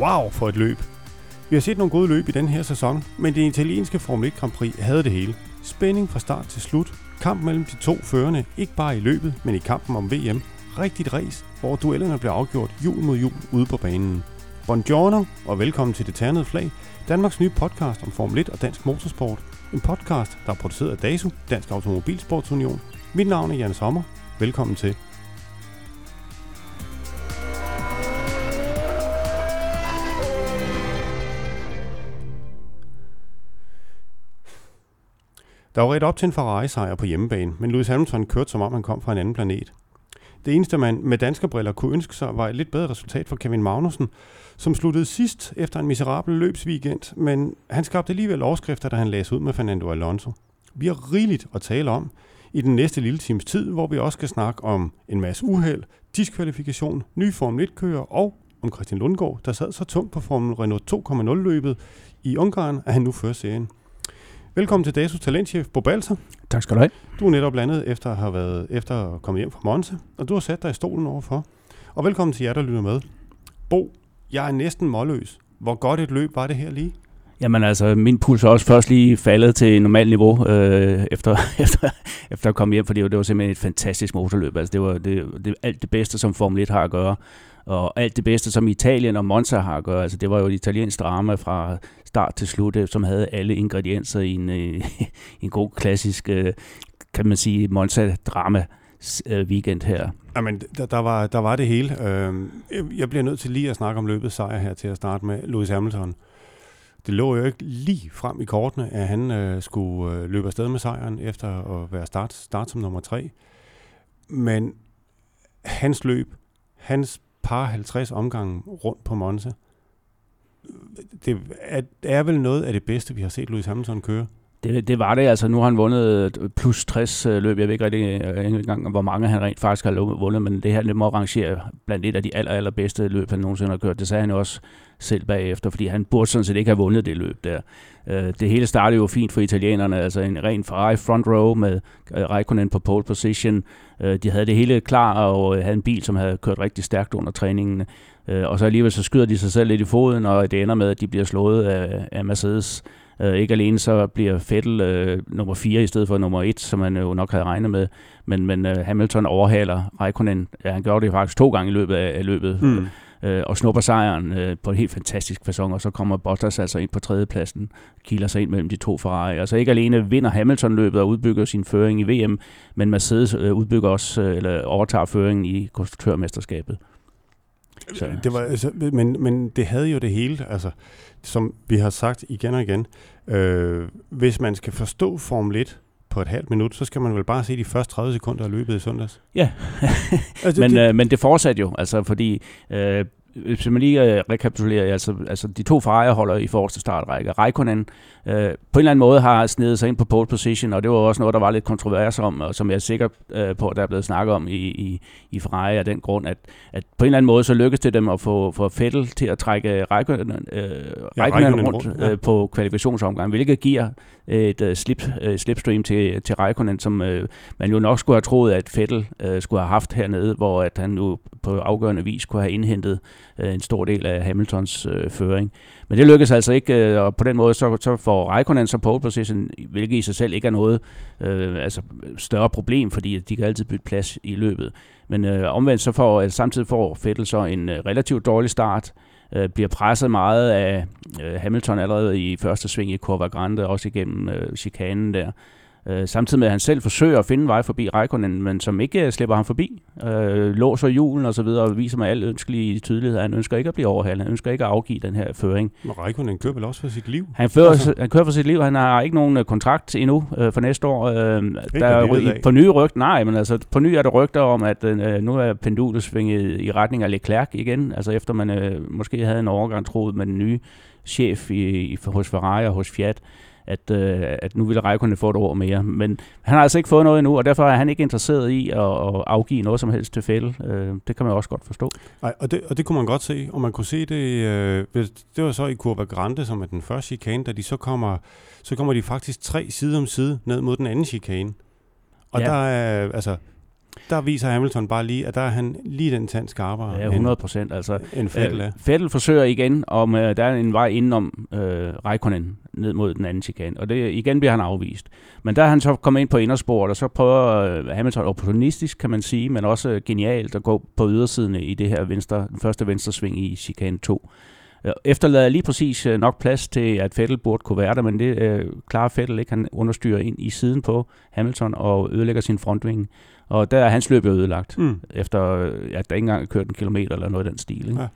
Wow for et løb. Vi har set nogle gode løb i den her sæson, men det italienske Formel 1 Grand Prix havde det hele. Spænding fra start til slut. Kamp mellem de to førende, ikke bare i løbet, men i kampen om VM. Rigtigt race, hvor duellerne blev afgjort jul mod jul ude på banen. Buongiorno og velkommen til Det Ternede Flag, Danmarks nye podcast om Formel 1 og dansk motorsport. En podcast, der er produceret af DASU, Dansk Automobilsportsunion. Mit navn er Jan Sommer. Velkommen til. Der var ret op til en Ferrari-sejr på hjemmebane, men Lewis Hamilton kørte som om han kom fra en anden planet. Det eneste, man med danske briller kunne ønske sig, var et lidt bedre resultat for Kevin Magnussen, som sluttede sidst efter en miserabel løbsweekend, men han skabte alligevel overskrifter, da han læste ud med Fernando Alonso. Vi har rigeligt at tale om i den næste lille times tid, hvor vi også skal snakke om en masse uheld, diskvalifikation, ny Formel 1-kører og om Christian Lundgaard, der sad så tungt på Formel Renault 2.0-løbet i Ungarn, at han nu fører serien. Velkommen til DASUS talentchef Bo Balser. Tak skal du have. Du er netop landet efter at have været efter at komme hjem fra Monza, og du har sat dig i stolen overfor. Og velkommen til jer, der lytter med. Bo, jeg er næsten målløs. Hvor godt et løb var det her lige? Jamen altså, min puls er også først lige faldet til normalt niveau, øh, efter, efter, efter at komme hjem, fordi det var simpelthen et fantastisk motorløb. Altså, det var det, det, alt det bedste, som Formel 1 har at gøre, og alt det bedste, som Italien og Monza har at gøre. Altså, det var jo et italiensk drama fra start til slut, øh, som havde alle ingredienser i en, øh, en god klassisk, øh, kan man sige, Monza-drama øh, weekend her. Jamen, der, der, var, der var det hele. Øhm, jeg bliver nødt til lige at snakke om løbet sejr her til at starte med. Lewis Hamilton. Det lå jo ikke lige frem i kortene, at han øh, skulle øh, løbe afsted med sejren efter at være start, start som nummer tre. Men hans løb, hans par 50 omgange rundt på Monza, det er, er vel noget af det bedste, vi har set Louis Hamilton køre. Det, det var det. Altså, nu har han vundet plus 60 øh, løb. Jeg ved ikke rigtig øh, engang, hvor mange han rent faktisk har vundet, men det her det må rangere blandt et af de aller, allerbedste løb, han nogensinde har kørt. Det sagde han jo også selv bagefter, fordi han burde sådan set ikke have vundet det løb der. Øh, det hele startede jo fint for italienerne, altså en ren Ferrari front row med Raikkonen på pole position. De havde det hele klar og havde en bil, som havde kørt rigtig stærkt under træningen. Og så alligevel så skyder de sig selv lidt i foden, og det ender med, at de bliver slået af, af Mercedes. Øh, ikke alene så bliver Vettel øh, nummer 4 i stedet for nummer 1, som man jo nok havde regnet med, men, men øh, Hamilton overhaler Raikkonen. Ja, han gjorde det faktisk to gange i løbet af, af løbet. Mm. Øh, og snupper sejren øh, på en helt fantastisk fasong, og så kommer Bottas altså ind på tredjepladsen, kiler sig ind mellem de to Ferrari. Altså ikke alene vinder Hamilton løbet og udbygger sin føring i VM, men Mercedes øh, udbygger også, øh, eller overtager føringen i konstruktørmesterskabet. Så, det var, altså, men, men det havde jo det hele, altså, som vi har sagt igen og igen. Øh, hvis man skal forstå Formel 1 på et halvt minut, så skal man vel bare se de første 30 sekunder af løbet i søndags. Ja, altså, men, det, øh, men det fortsatte jo, altså fordi øh, hvis man lige øh, rekapitulerer, altså, altså de to Ferrari holder i forreste startrække. Raikkonen øh, på en eller anden måde har snedet sig ind på pole position, og det var også noget, der var lidt kontrovers om, og som jeg er sikker øh, på, at der er blevet snakket om i, i, i Ferrari af den grund, at, at på en eller anden måde så lykkedes det dem at få, få Vettel til at trække Raikkonen, øh, ja, rundt, rundt ja. øh, på kvalifikationsomgangen, hvilket giver et uh, slip, uh, slipstream til, til Raikkonen, som uh, man jo nok skulle have troet, at Vettel uh, skulle have haft hernede, hvor at han nu på afgørende vis kunne have indhentet uh, en stor del af Hamiltons uh, føring. Men det lykkedes altså ikke, uh, og på den måde så, så får Raikkonen support pole position, hvilket i sig selv ikke er noget øh, altså større problem, fordi de kan altid bytte plads i løbet. Men øh, omvendt så får, altså, samtidig får Vettel så en øh, relativt dårlig start, øh, bliver presset meget af øh, Hamilton allerede i første sving i Kurva Grande, også igennem øh, chikanen der. Øh, samtidig med, at han selv forsøger at finde vej forbi Raikkonen, men som ikke øh, slipper ham forbi. Øh, låser julen og så videre, og viser mig al ønskelig tydelighed. Han ønsker ikke at blive overhalet. Han ønsker ikke at afgive den her føring. Men Raikkonen kører vel også for sit liv? Han, fører, altså. han kører for sit liv. Han har ikke nogen øh, kontrakt endnu øh, for næste år. Øh, der er, på nye rygter, nej, men altså på ny er der rygter om, at øh, nu er pendulet svinget i retning af Leclerc igen. Altså efter man øh, måske havde en overgang troet med den nye chef i, i, hos Ferrari og hos Fiat at, øh, at nu ville Raikkonen få et år mere. Men han har altså ikke fået noget endnu, og derfor er han ikke interesseret i at, at afgive noget som helst til Fettel. Øh, det kan man også godt forstå. Nej, og det, og det kunne man godt se, og man kunne se det, øh, det var så i Curva Grande, som er den første chikane, da de så kommer, så kommer de faktisk tre side om side ned mod den anden chikane. Og ja. der er, altså, der viser Hamilton bare lige, at der er han lige den tand skarpere. Ja, 100 procent. Altså, en Fettel, øh, Fettel forsøger igen, om øh, der er en vej indenom øh, Raikkonen ned mod den anden chikane, og det, igen bliver han afvist. Men der er han så kommet ind på indersporet, og så prøver øh, Hamilton opportunistisk, kan man sige, men også genialt at gå på ydersiden i det her venstre, den første venstre sving i chikane 2. Øh, efterlader lige præcis øh, nok plads til, at Fettel burde kunne være der, men det øh, klarer Fettel ikke. Han understyrer ind i siden på Hamilton og ødelægger sin frontving. Og der er hans løb ødelagt, mm. efter at der ikke engang er kørt en kilometer eller noget af den stil. Ikke? Ja.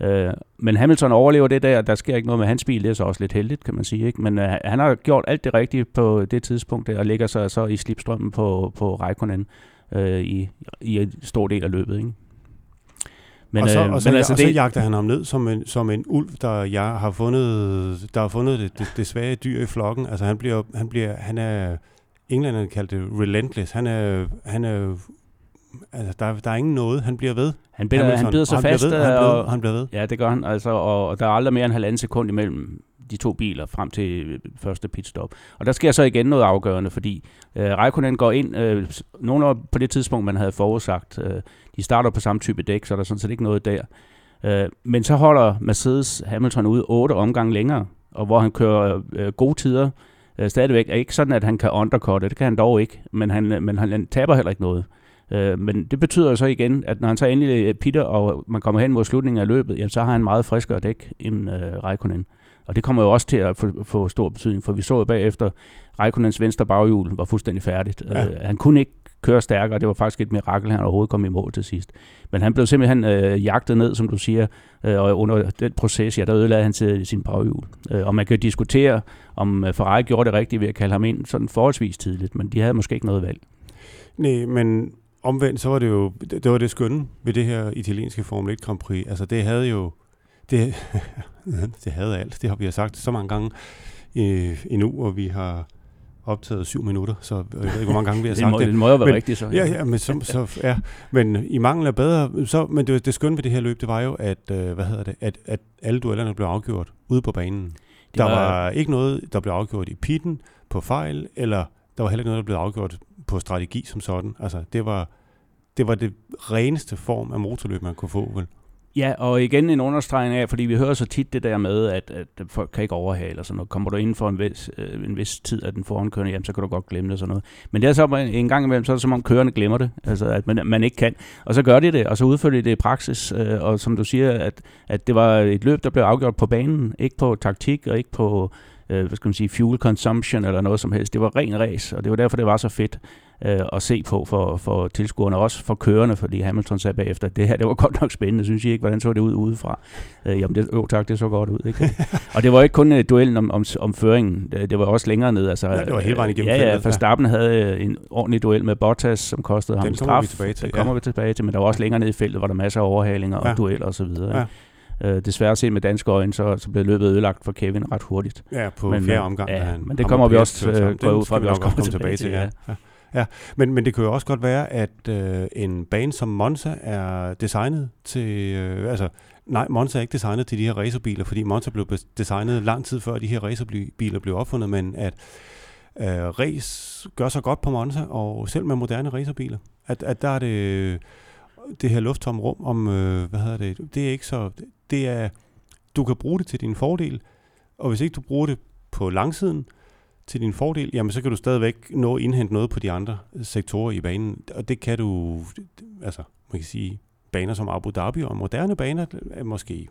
Øh, men Hamilton overlever det der, der sker ikke noget med hans bil, det er så også lidt heldigt, kan man sige. Ikke? Men øh, han har gjort alt det rigtige på det tidspunkt, der, og ligger sig så i slipstrømmen på, på Raikkonen øh, i, i en stor del af løbet. Ikke? Men, og så, øh, og så, men altså og det, så jagter han ham ned som en, som en ulv, der jeg har fundet, der har fundet det, det, det svage dyr i flokken. Altså han bliver, han bliver, han er, englænderne kaldte det relentless. Han er, han er altså, der, der er ingen noget. Han bliver ved. Han bider, han bider sig han fast. Ved, han, bliver, og, han bliver ved. Ja, det gør han. Altså, og, og der er aldrig mere end halvanden sekund imellem de to biler frem til første pitstop. Og der sker så igen noget afgørende, fordi øh, Raikkonen går ind, øh, nogle på det tidspunkt, man havde forudsagt, øh, de starter på samme type dæk, så der er sådan set ikke noget der. Øh, men så holder Mercedes Hamilton ud otte omgange længere, og hvor han kører øh, gode tider øh, stadigvæk. Er ikke sådan, at han kan undercutte, det kan han dog ikke, men han, men han, han taber heller ikke noget. Øh, men det betyder så igen, at når han så endelig pitter, og man kommer hen mod slutningen af løbet, jamen, så har han meget friskere dæk end øh, Raikkonen. Og det kommer jo også til at få, få stor betydning, for vi så jo bagefter, Raikkonens venstre baghjul var fuldstændig færdigt. Ja. Øh, han kunne ikke køre stærkere. Det var faktisk et mirakel, han overhovedet kom i mål til sidst. Men han blev simpelthen øh, jagtet ned, som du siger, øh, og under den proces, ja, der ødelagde han til sin baghjul. Øh, og man kan diskutere, om øh, Ferrari gjorde det rigtigt ved at kalde ham ind sådan forholdsvis tidligt, men de havde måske ikke noget valg. Nej, men omvendt, så var det jo, det var det skønne ved det her italienske Formel 1 Grand Prix. Altså det havde jo, det, det havde alt. Det har vi sagt så mange gange i, endnu, og vi har optaget syv minutter, så jeg ved ikke, hvor mange gange vi har sagt det. Det må jo være rigtigt, så. Ja, ja, men, så, så, ja. men i mangel af bedre, så, men det, det skønne ved det her løb, det var jo, at, øh, hvad hedder det, at, at alle duellerne blev afgjort ude på banen. Det der var, var ikke noget, der blev afgjort i pitten på fejl, eller der var heller ikke noget, der blev afgjort på strategi som sådan. Altså, det var, det var det reneste form af motorløb, man kunne få, vel? Ja, og igen en understregning af, fordi vi hører så tit det der med, at, at folk kan ikke overhale og sådan noget. Kommer du inden for en vis, øh, en vis tid af den forankørende, jamen så kan du godt glemme det og sådan noget. Men det er så en gang imellem, så er det som om kørende glemmer det, altså at man, man ikke kan. Og så gør de det, og så udfører de det i praksis. Øh, og som du siger, at, at det var et løb, der blev afgjort på banen, ikke på taktik og ikke på øh, hvad skal man sige, fuel consumption eller noget som helst. Det var ren race, og det var derfor, det var så fedt øh, at se på for, for tilskuerne, også for kørende, fordi Hamilton sagde bagefter, det her det var godt nok spændende, synes I ikke? Hvordan så det ud udefra? Øh, jamen, det, jo tak, det så godt ud. Ikke? og det var ikke kun uh, duellen om, om, om føringen, det, var også længere ned. Altså, ja, det var hele vejen igennem. Ja, ja, Verstappen ja. havde øh, en ordentlig duel med Bottas, som kostede ham en straf. Den kommer vi tilbage til. Den kommer ja. vi tilbage til, men der var også længere ned i feltet, hvor der masser af overhalinger ja. og dueller osv. Ja. Øh, desværre set med danske øjne, så, så blev løbet ødelagt for Kevin ret hurtigt. Ja, på men, fjerde omgang. Ja, han, men det kommer vi også øh, gå ud fra, at vi også kommer tilbage, tilbage til. Ja. ja. Ja, men, men det kan jo også godt være, at øh, en bane som Monza er designet til... Øh, altså, nej, Monza er ikke designet til de her racerbiler, fordi Monza blev designet lang tid før de her racerbiler blev opfundet, men at øh, race gør sig godt på Monza, og selv med moderne racerbiler. At, at der er det øh, det her lufttomme rum om, øh, hvad hedder det, det er ikke så, det er, du kan bruge det til din fordel, og hvis ikke du bruger det på langsiden, til din fordel, jamen så kan du stadigvæk nå at indhente noget på de andre sektorer i banen. Og det kan du, altså man kan sige, baner som Abu Dhabi og moderne baner, er måske,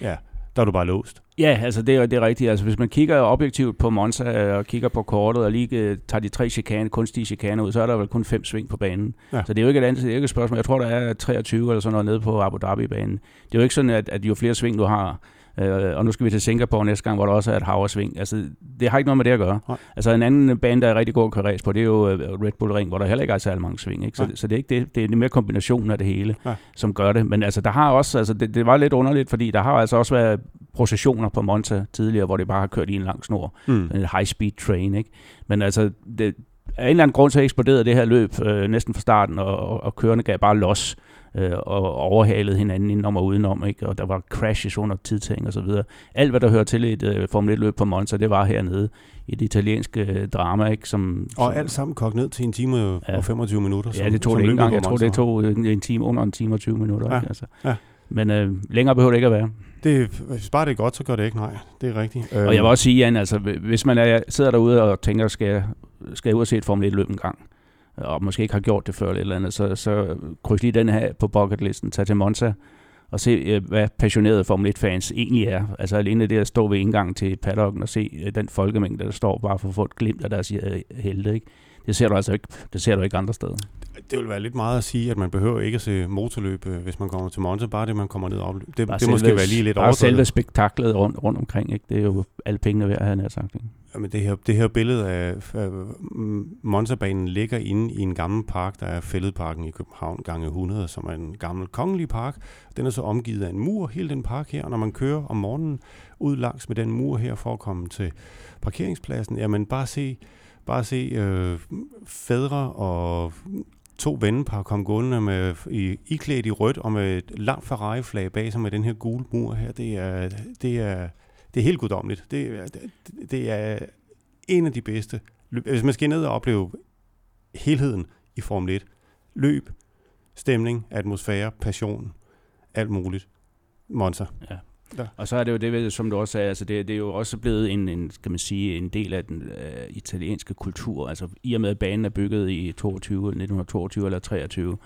ja, der er du bare låst. Ja, altså det er, det er rigtigt. Altså hvis man kigger objektivt på Monza øh, og kigger på kortet og lige øh, tager de tre chikane, kunstige chikaner ud, så er der vel kun fem sving på banen. Ja. Så det er jo ikke et andet det er ikke et spørgsmål. Jeg tror, der er 23 eller sådan noget nede på Abu Dhabi-banen. Det er jo ikke sådan, at, at jo flere sving du har, Øh, og nu skal vi til Singapore næste gang, hvor der også er et havresving. Altså, det har ikke noget med det at gøre. Nej. Altså, en anden bane, der er rigtig god at køre på, det er jo øh, Red Bull Ring, hvor der heller ikke er særlig mange sving. Ikke? Så, så, det er ikke det. Det er mere kombinationen af det hele, ja. som gør det. Men altså, der har også, altså, det, det var lidt underligt, fordi der har altså også været processioner på Monza tidligere, hvor det bare har kørt i en lang snor. Mm. En high-speed train, ikke? Men altså, det, af en eller anden grund så eksploderede det her løb øh, næsten fra starten, og, og, og kørende gav bare los øh, og overhalede hinanden indenom og udenom, ikke? og der var crashes under tidtæng og så videre. Alt, hvad der hører til et uh, Formel 1-løb på Monza, det var hernede i det italienske uh, drama. Ikke? Som, og som, alt sammen kogt ned til en time ja. og 25 minutter. Som, ja, det tog det ikke engang. Jeg tror, det tog en time under en time og 20 minutter. Ja. Ikke? Altså. Ja. Men øh, længere behøver det ikke at være. Det, hvis bare det er godt, så gør det ikke, nej. Det er rigtigt. Og jeg vil også sige, Jan, altså, hvis man er, sidder derude og tænker, skal jeg, skal jeg ud og se et Formel 1-løb en gang, og måske ikke har gjort det før eller, eller andet, så, så kryds lige den her på bucketlisten, tag til Monza, og se, øh, hvad passionerede Formel 1-fans egentlig er. Altså alene det at stå ved indgangen til paddocken og se øh, den folkemængde, der står bare for at få et glimt af deres øh, helte. Ikke? Det ser du altså ikke, det ser du ikke andre steder det vil være lidt meget at sige, at man behøver ikke at se motorløb, hvis man kommer til Monza, bare det, man kommer ned og Det, det selve, måske være lige lidt Bare selve spektaklet rundt, rundt omkring, ikke? det er jo alle pengene værd, han har sagt. Ikke? Jamen det her, det her billede af, af mm, Monza-banen ligger inde i en gammel park, der er Fælledparken i København gange 100, som er en gammel kongelig park. Den er så omgivet af en mur, hele den park her, og når man kører om morgenen ud langs med den mur her for at komme til parkeringspladsen, jamen bare se bare se øh, fædre og to vennepar kom gående med, i, iklædt i rødt og med et langt Ferrari-flag bag sig med den her gule mur her. Det er, det er, det er helt guddommeligt. Det, er, det, det er en af de bedste. Hvis man skal ned og opleve helheden i Formel 1, løb, stemning, atmosfære, passion, alt muligt. Monza. Ja. Ja. Og så er det jo det, som du også sagde, altså det, det er jo også blevet en, en, kan man sige, en del af den uh, italienske kultur. Altså i og med, at banen er bygget i 22, 1922 eller 23, uh,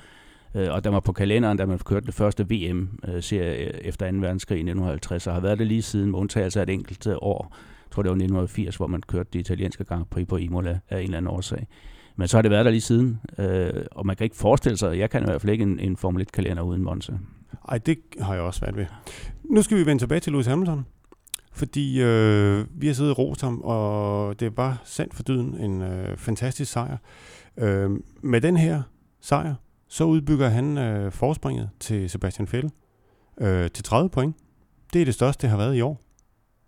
øh, og der var på kalenderen, da man kørte det første VM-serie øh, øh, efter 2. verdenskrig i 1950, og har været det lige siden, med undtagelse af et enkelt øh, år. Jeg tror, det var 1980, hvor man kørte det italienske Grand Prix på Imola af en eller anden årsag. Men så har det været der lige siden, øh, og man kan ikke forestille sig, jeg kan i hvert fald ikke en, en Formel 1-kalender uden Monza. Ej, det har jeg også været ved. Nu skal vi vende tilbage til Lewis Hamilton. Fordi øh, vi har siddet og rost ham, og det var sandt for dyden en øh, fantastisk sejr. Øh, med den her sejr, så udbygger han øh, forspringet til Sebastian Vettel øh, til 30 point. Det er det største, det har været i år.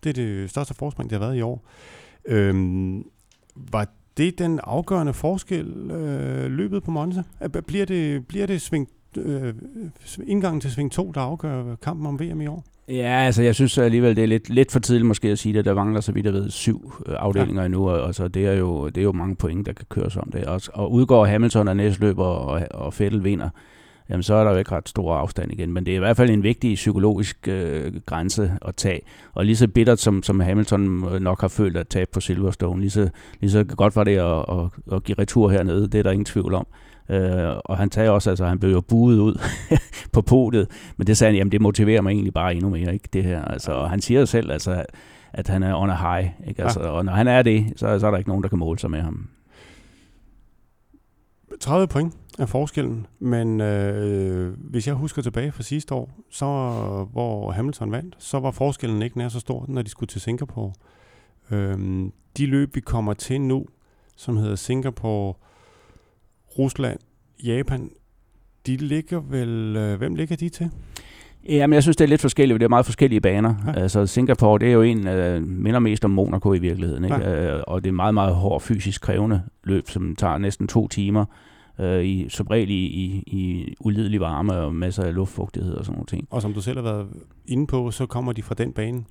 Det er det største forspring, det har været i år. Øhm, var det den afgørende forskel øh, løbet på Monza? Bliver det, bliver det sving øh, indgangen til sving 2, der afgør kampen om VM i år? Ja, altså jeg synes alligevel, det er lidt, lidt for tidligt måske at sige det. Der mangler, så vidt jeg ved, syv øh, afdelinger ja. endnu, og altså, det, er jo, det er jo mange point, der kan køres om det. Og, og udgår Hamilton og næstløber og, og Fettel vinder, jamen så er der jo ikke ret stor afstand igen. Men det er i hvert fald en vigtig psykologisk øh, grænse at tage. Og lige så bittert, som, som Hamilton nok har følt at tage på Silverstone, lige så, lige så godt var det at, at, at give retur hernede. Det er der ingen tvivl om. Øh, og han tager også, altså han blev jo buet ud på podiet, men det sagde han, jamen det motiverer mig egentlig bare endnu mere, ikke det her. Altså, og han siger selv, altså, at han er on a high, ikke? Altså, ja. og når han er det, så, så er der ikke nogen, der kan måle sig med ham. 30 point er forskellen, men øh, hvis jeg husker tilbage fra sidste år, så hvor Hamilton vandt, så var forskellen ikke nær så stor, når de skulle til Singapore. Øh, de løb, vi kommer til nu, som hedder Singapore, Rusland, Japan, de ligger vel... Øh, hvem ligger de til? Jamen, jeg synes, det er lidt forskelligt. Det er meget forskellige baner. Ja. Altså, Singapore, det er jo en, øh, minder mest om Monaco i virkeligheden. Ikke? Ja. Øh, og det er meget, meget hård fysisk krævende løb, som tager næsten to timer. Øh, i, som regel i, i, i ulidelig varme og masser af luftfugtighed og sådan noget ting. Og som du selv har været inde på, så kommer de fra den bane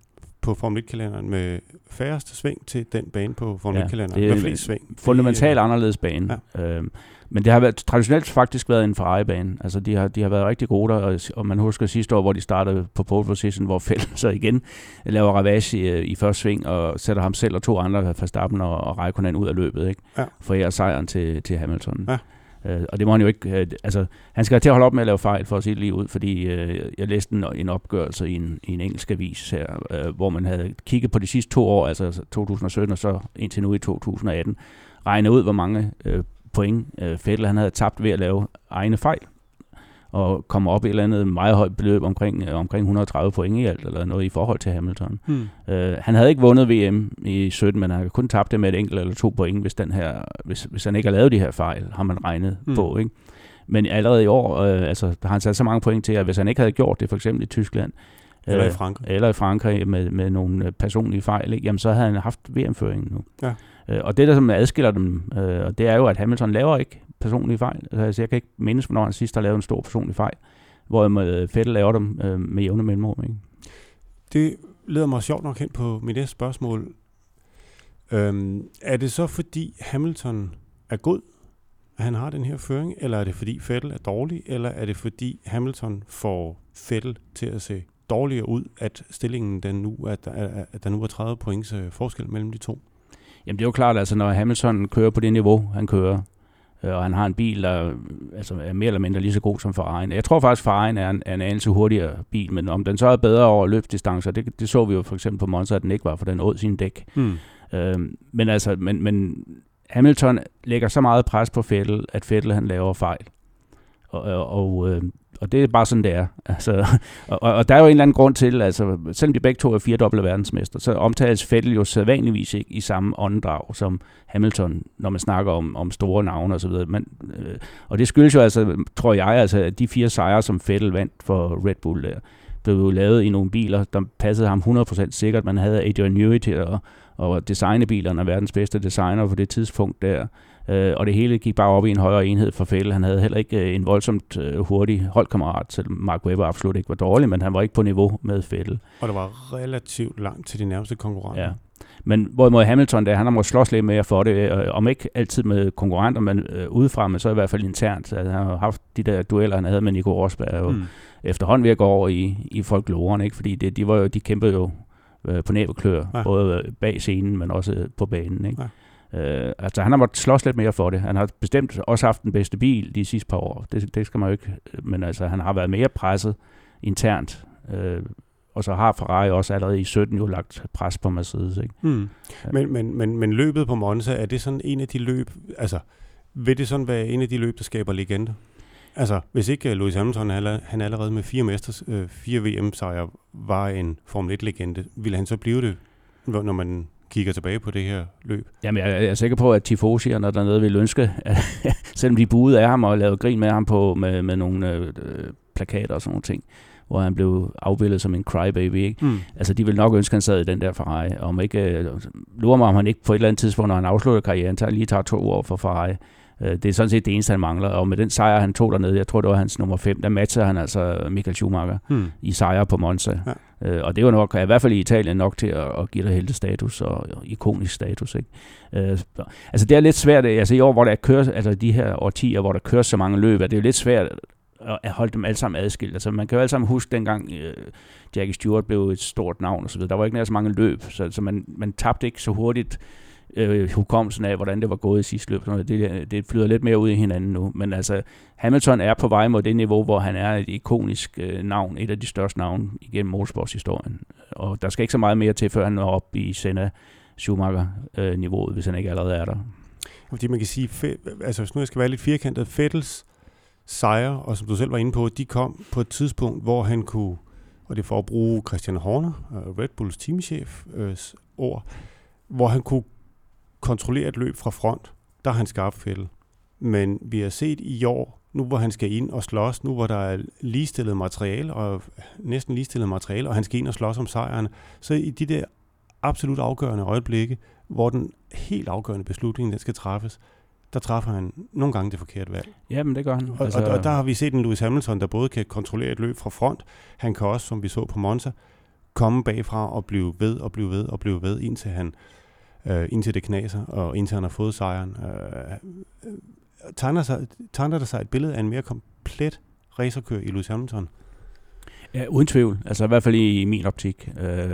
på Formel 1-kalenderen med færreste sving til den bane på Formel 1-kalenderen med flest sving. Fundamentalt anderledes bane. Ja. Øhm, men det har været, traditionelt faktisk været en Ferrari-bane. Altså, de har, de har været rigtig gode der, og, og man husker sidste år, hvor de startede på pole position, hvor Fælden så igen laver ravage i, øh, i første sving, og sætter ham selv og to andre, Verstappen og, og Raikkonen, ud af løbet, ikke? Ja. For at sejren til, til Hamilton. Ja. Øh, og det må han jo ikke, Øh, altså han skal til at holde op med at lave fejl for at sige det lige ud, fordi øh, jeg læste en, en opgørelse i en, i en engelsk avis her, øh, hvor man havde kigget på de sidste to år, altså, altså 2017 og så indtil nu i 2018, regnet ud, hvor mange øh, point. Øh, Fettel han havde tabt ved at lave egne fejl, og komme op i et eller andet meget højt beløb omkring, øh, omkring 130 point i alt, eller noget i forhold til Hamilton. Hmm. Øh, han havde ikke vundet VM i 17, men han havde kun tabt det med et enkelt eller to point, hvis, den her, hvis, hvis han ikke har lavet de her fejl, har man regnet hmm. på. Ikke? Men allerede i år øh, altså, har han sat så mange point til, at hvis han ikke havde gjort det, for eksempel i Tyskland, eller i øh, Frankrig, eller i Frankrig med, med nogle personlige fejl, ikke? Jamen, så havde han haft VM-føringen nu. Ja. Øh, og det, der som adskiller dem, øh, det er jo, at Hamilton laver ikke personlige fejl. Altså, jeg kan ikke mindes, hvornår han sidst har lavet en stor personlig fejl. hvor Fettel laver dem øh, med jævne mellemrum. Ikke? Det leder mig sjovt nok hen på mit næste spørgsmål. Øhm, er det så fordi Hamilton er god, at han har den her føring, eller er det fordi Fettel er dårlig, eller er det fordi Hamilton får Fettel til at se dårligere ud, at stillingen den nu, at, at der nu er 30 points øh, forskel mellem de to? Jamen det er jo klart, altså når Hamilton kører på det niveau, han kører, øh, og han har en bil, der altså, er mere eller mindre lige så god som Ferrari'en. Jeg tror faktisk, Ferrari'en er en, er en anelse hurtigere bil, men om den så er bedre over løbsdistancer, det, det så vi jo for eksempel på Monza, at den ikke var, for den åd sin dæk. Hmm. Øh, men altså, men, men Hamilton lægger så meget pres på Vettel, at Vettel han laver fejl. Og, og, og, øh, og det er bare sådan, det er. Altså, og, og der er jo en eller anden grund til, altså selvom de begge to er fire dobbelte verdensmester, så omtales Vettel jo sædvanligvis ikke i samme åndedrag som Hamilton, når man snakker om, om store navne osv. Men, øh, og det skyldes jo altså, tror jeg, altså, at de fire sejre, som Vettel vandt for Red Bull der, blev jo lavet i nogle biler, der passede ham 100% sikkert. Man havde Adrian Newey til at og designe bilerne verdens bedste designer på det tidspunkt der. Øh, og det hele gik bare op i en højere enhed for Fælde. Han havde heller ikke øh, en voldsomt øh, hurtig holdkammerat, selvom Mark Webber absolut ikke var dårlig, men han var ikke på niveau med Fælde. Og det var relativt langt til de nærmeste konkurrenter. Ja. Men hvorimod Hamilton, der, han har måttet slås lidt mere for det, øh, om ikke altid med konkurrenter, men øh, udefra, men så i hvert fald internt. Altså, han har haft de der dueller, han havde med Nico Rosberg, jo mm. efterhånden ved at gå over i, i folkloren, ikke? fordi det, de, var jo, de kæmpede jo øh, på næbeklør, ja. både bag scenen, men også på banen. Ikke? Ja. Øh, altså han har måttet slås lidt mere for det. Han har bestemt også haft den bedste bil de sidste par år. Det, det skal man jo ikke. Men altså han har været mere presset internt. Øh, og så har Ferrari også allerede i 17 jo lagt pres på Mercedes. Ikke? Hmm. Ja. Men, men, men, men løbet på Monza, er det sådan en af de løb, altså vil det sådan være en af de løb, der skaber legender? Altså, hvis ikke uh, Lewis Hamilton, han allerede med fire, mesters, øh, fire VM-sejre, var en Formel 1-legende, ville han så blive det, når man kigger tilbage på det her løb? Jamen, jeg er sikker på, at Tifosierne dernede vil ønske, at, selvom de buede af ham og lavede grin med ham på, med, med nogle øh, plakater og sådan nogle ting, hvor han blev afbildet som en crybaby. Ikke? Mm. Altså, de vil nok ønske, at han sad i den der Ferrari. Om ikke, øh, lurer mig, om han ikke på et eller andet tidspunkt, når han afslutter karrieren, tager, lige tager to år for Ferrari, Øh, det er sådan set det eneste, han mangler. Og med den sejr, han tog dernede, jeg tror, det var hans nummer 5, der matcher han altså Michael Schumacher hmm. i sejre på Monza. Ja. Øh, og det var nok, i hvert fald i Italien, nok til at, at give dig status og, og ikonisk status. Ikke? Øh, altså det er lidt svært, altså i år, hvor der kører, altså de her årtier, hvor der kører så mange løb, er det jo lidt svært at holde dem alle sammen adskilt. Altså man kan jo alle sammen huske dengang uh, Jackie Stewart blev et stort navn og så videre. Der var ikke nær så mange løb, så, så man, man tabte ikke så hurtigt øh, hukommelsen af, hvordan det var gået i sidste løb. Det, det flyder lidt mere ud i hinanden nu. Men altså, Hamilton er på vej mod det niveau, hvor han er et ikonisk øh, navn, et af de største navne igennem motorsportshistorien. Og der skal ikke så meget mere til, før han når op i Senna Schumacher-niveauet, øh, hvis han ikke allerede er der. Fordi man kan sige, altså hvis nu jeg skal være lidt firkantet, Fettels sejre, og som du selv var inde på, de kom på et tidspunkt, hvor han kunne, og det for at bruge Christian Horner, øh, Red Bulls teamchef, øh, ord, hvor han kunne kontrollere et løb fra front, der har han skarp fælde. Men vi har set i år, nu hvor han skal ind og slås, nu hvor der er ligestillet materiale, og næsten ligestillet materiale, og han skal ind og slås om sejren, så i de der absolut afgørende øjeblikke, hvor den helt afgørende beslutning, den skal træffes, der træffer han nogle gange det forkerte valg. Jamen, det gør han. Og, altså... og, og der har vi set en Lewis Hamilton, der både kan kontrollere et løb fra front, han kan også, som vi så på Monza, komme bagfra og blive ved og blive ved og blive ved, indtil han øh, indtil det knaser, og indtil han har fået sejren. Øh, øh, tegner, sig, tegner der sig et billede af en mere komplet racerkør i Lewis Hamilton? Ja, uden tvivl. Altså i hvert fald i, i min optik. Øh,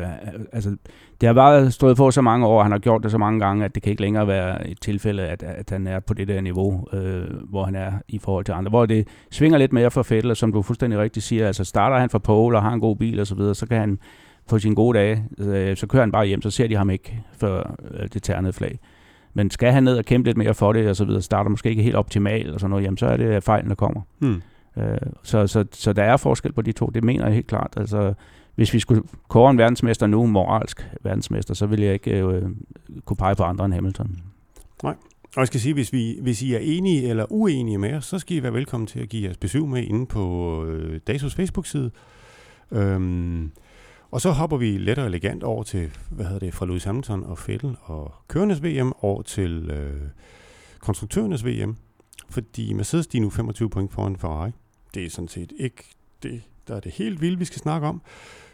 altså, det har bare stået på så mange år, han har gjort det så mange gange, at det kan ikke længere være et tilfælde, at, at han er på det der niveau, øh, hvor han er i forhold til andre. Hvor det svinger lidt mere for Fettel, som du fuldstændig rigtigt siger. Altså starter han fra pole og har en god bil osv., så, videre, så kan han på sine gode dage, øh, så kører han bare hjem, så ser de ham ikke for øh, det ternede flag. Men skal han ned og kæmpe lidt mere for det, og så videre, starter måske ikke helt optimalt, og sådan noget, jamen så er det fejlen, der kommer. Hmm. Øh, så, så, så der er forskel på de to, det mener jeg helt klart. Altså, hvis vi skulle kåre en verdensmester nu, moralsk verdensmester, så ville jeg ikke øh, kunne pege på andre end Hamilton. Nej. Og jeg skal sige, hvis, vi, hvis I er enige eller uenige med os, så skal I være velkommen til at give jeres besøg med inde på øh, Dasos Facebook-side. Øhm, og så hopper vi let og elegant over til, hvad hedder det, fra Lewis Hamilton og Vettel og kørendes VM over til øh, konstruktørernes VM. Fordi Mercedes de er nu 25 point foran Ferrari. Det er sådan set ikke det, der er det helt vildt, vi skal snakke om.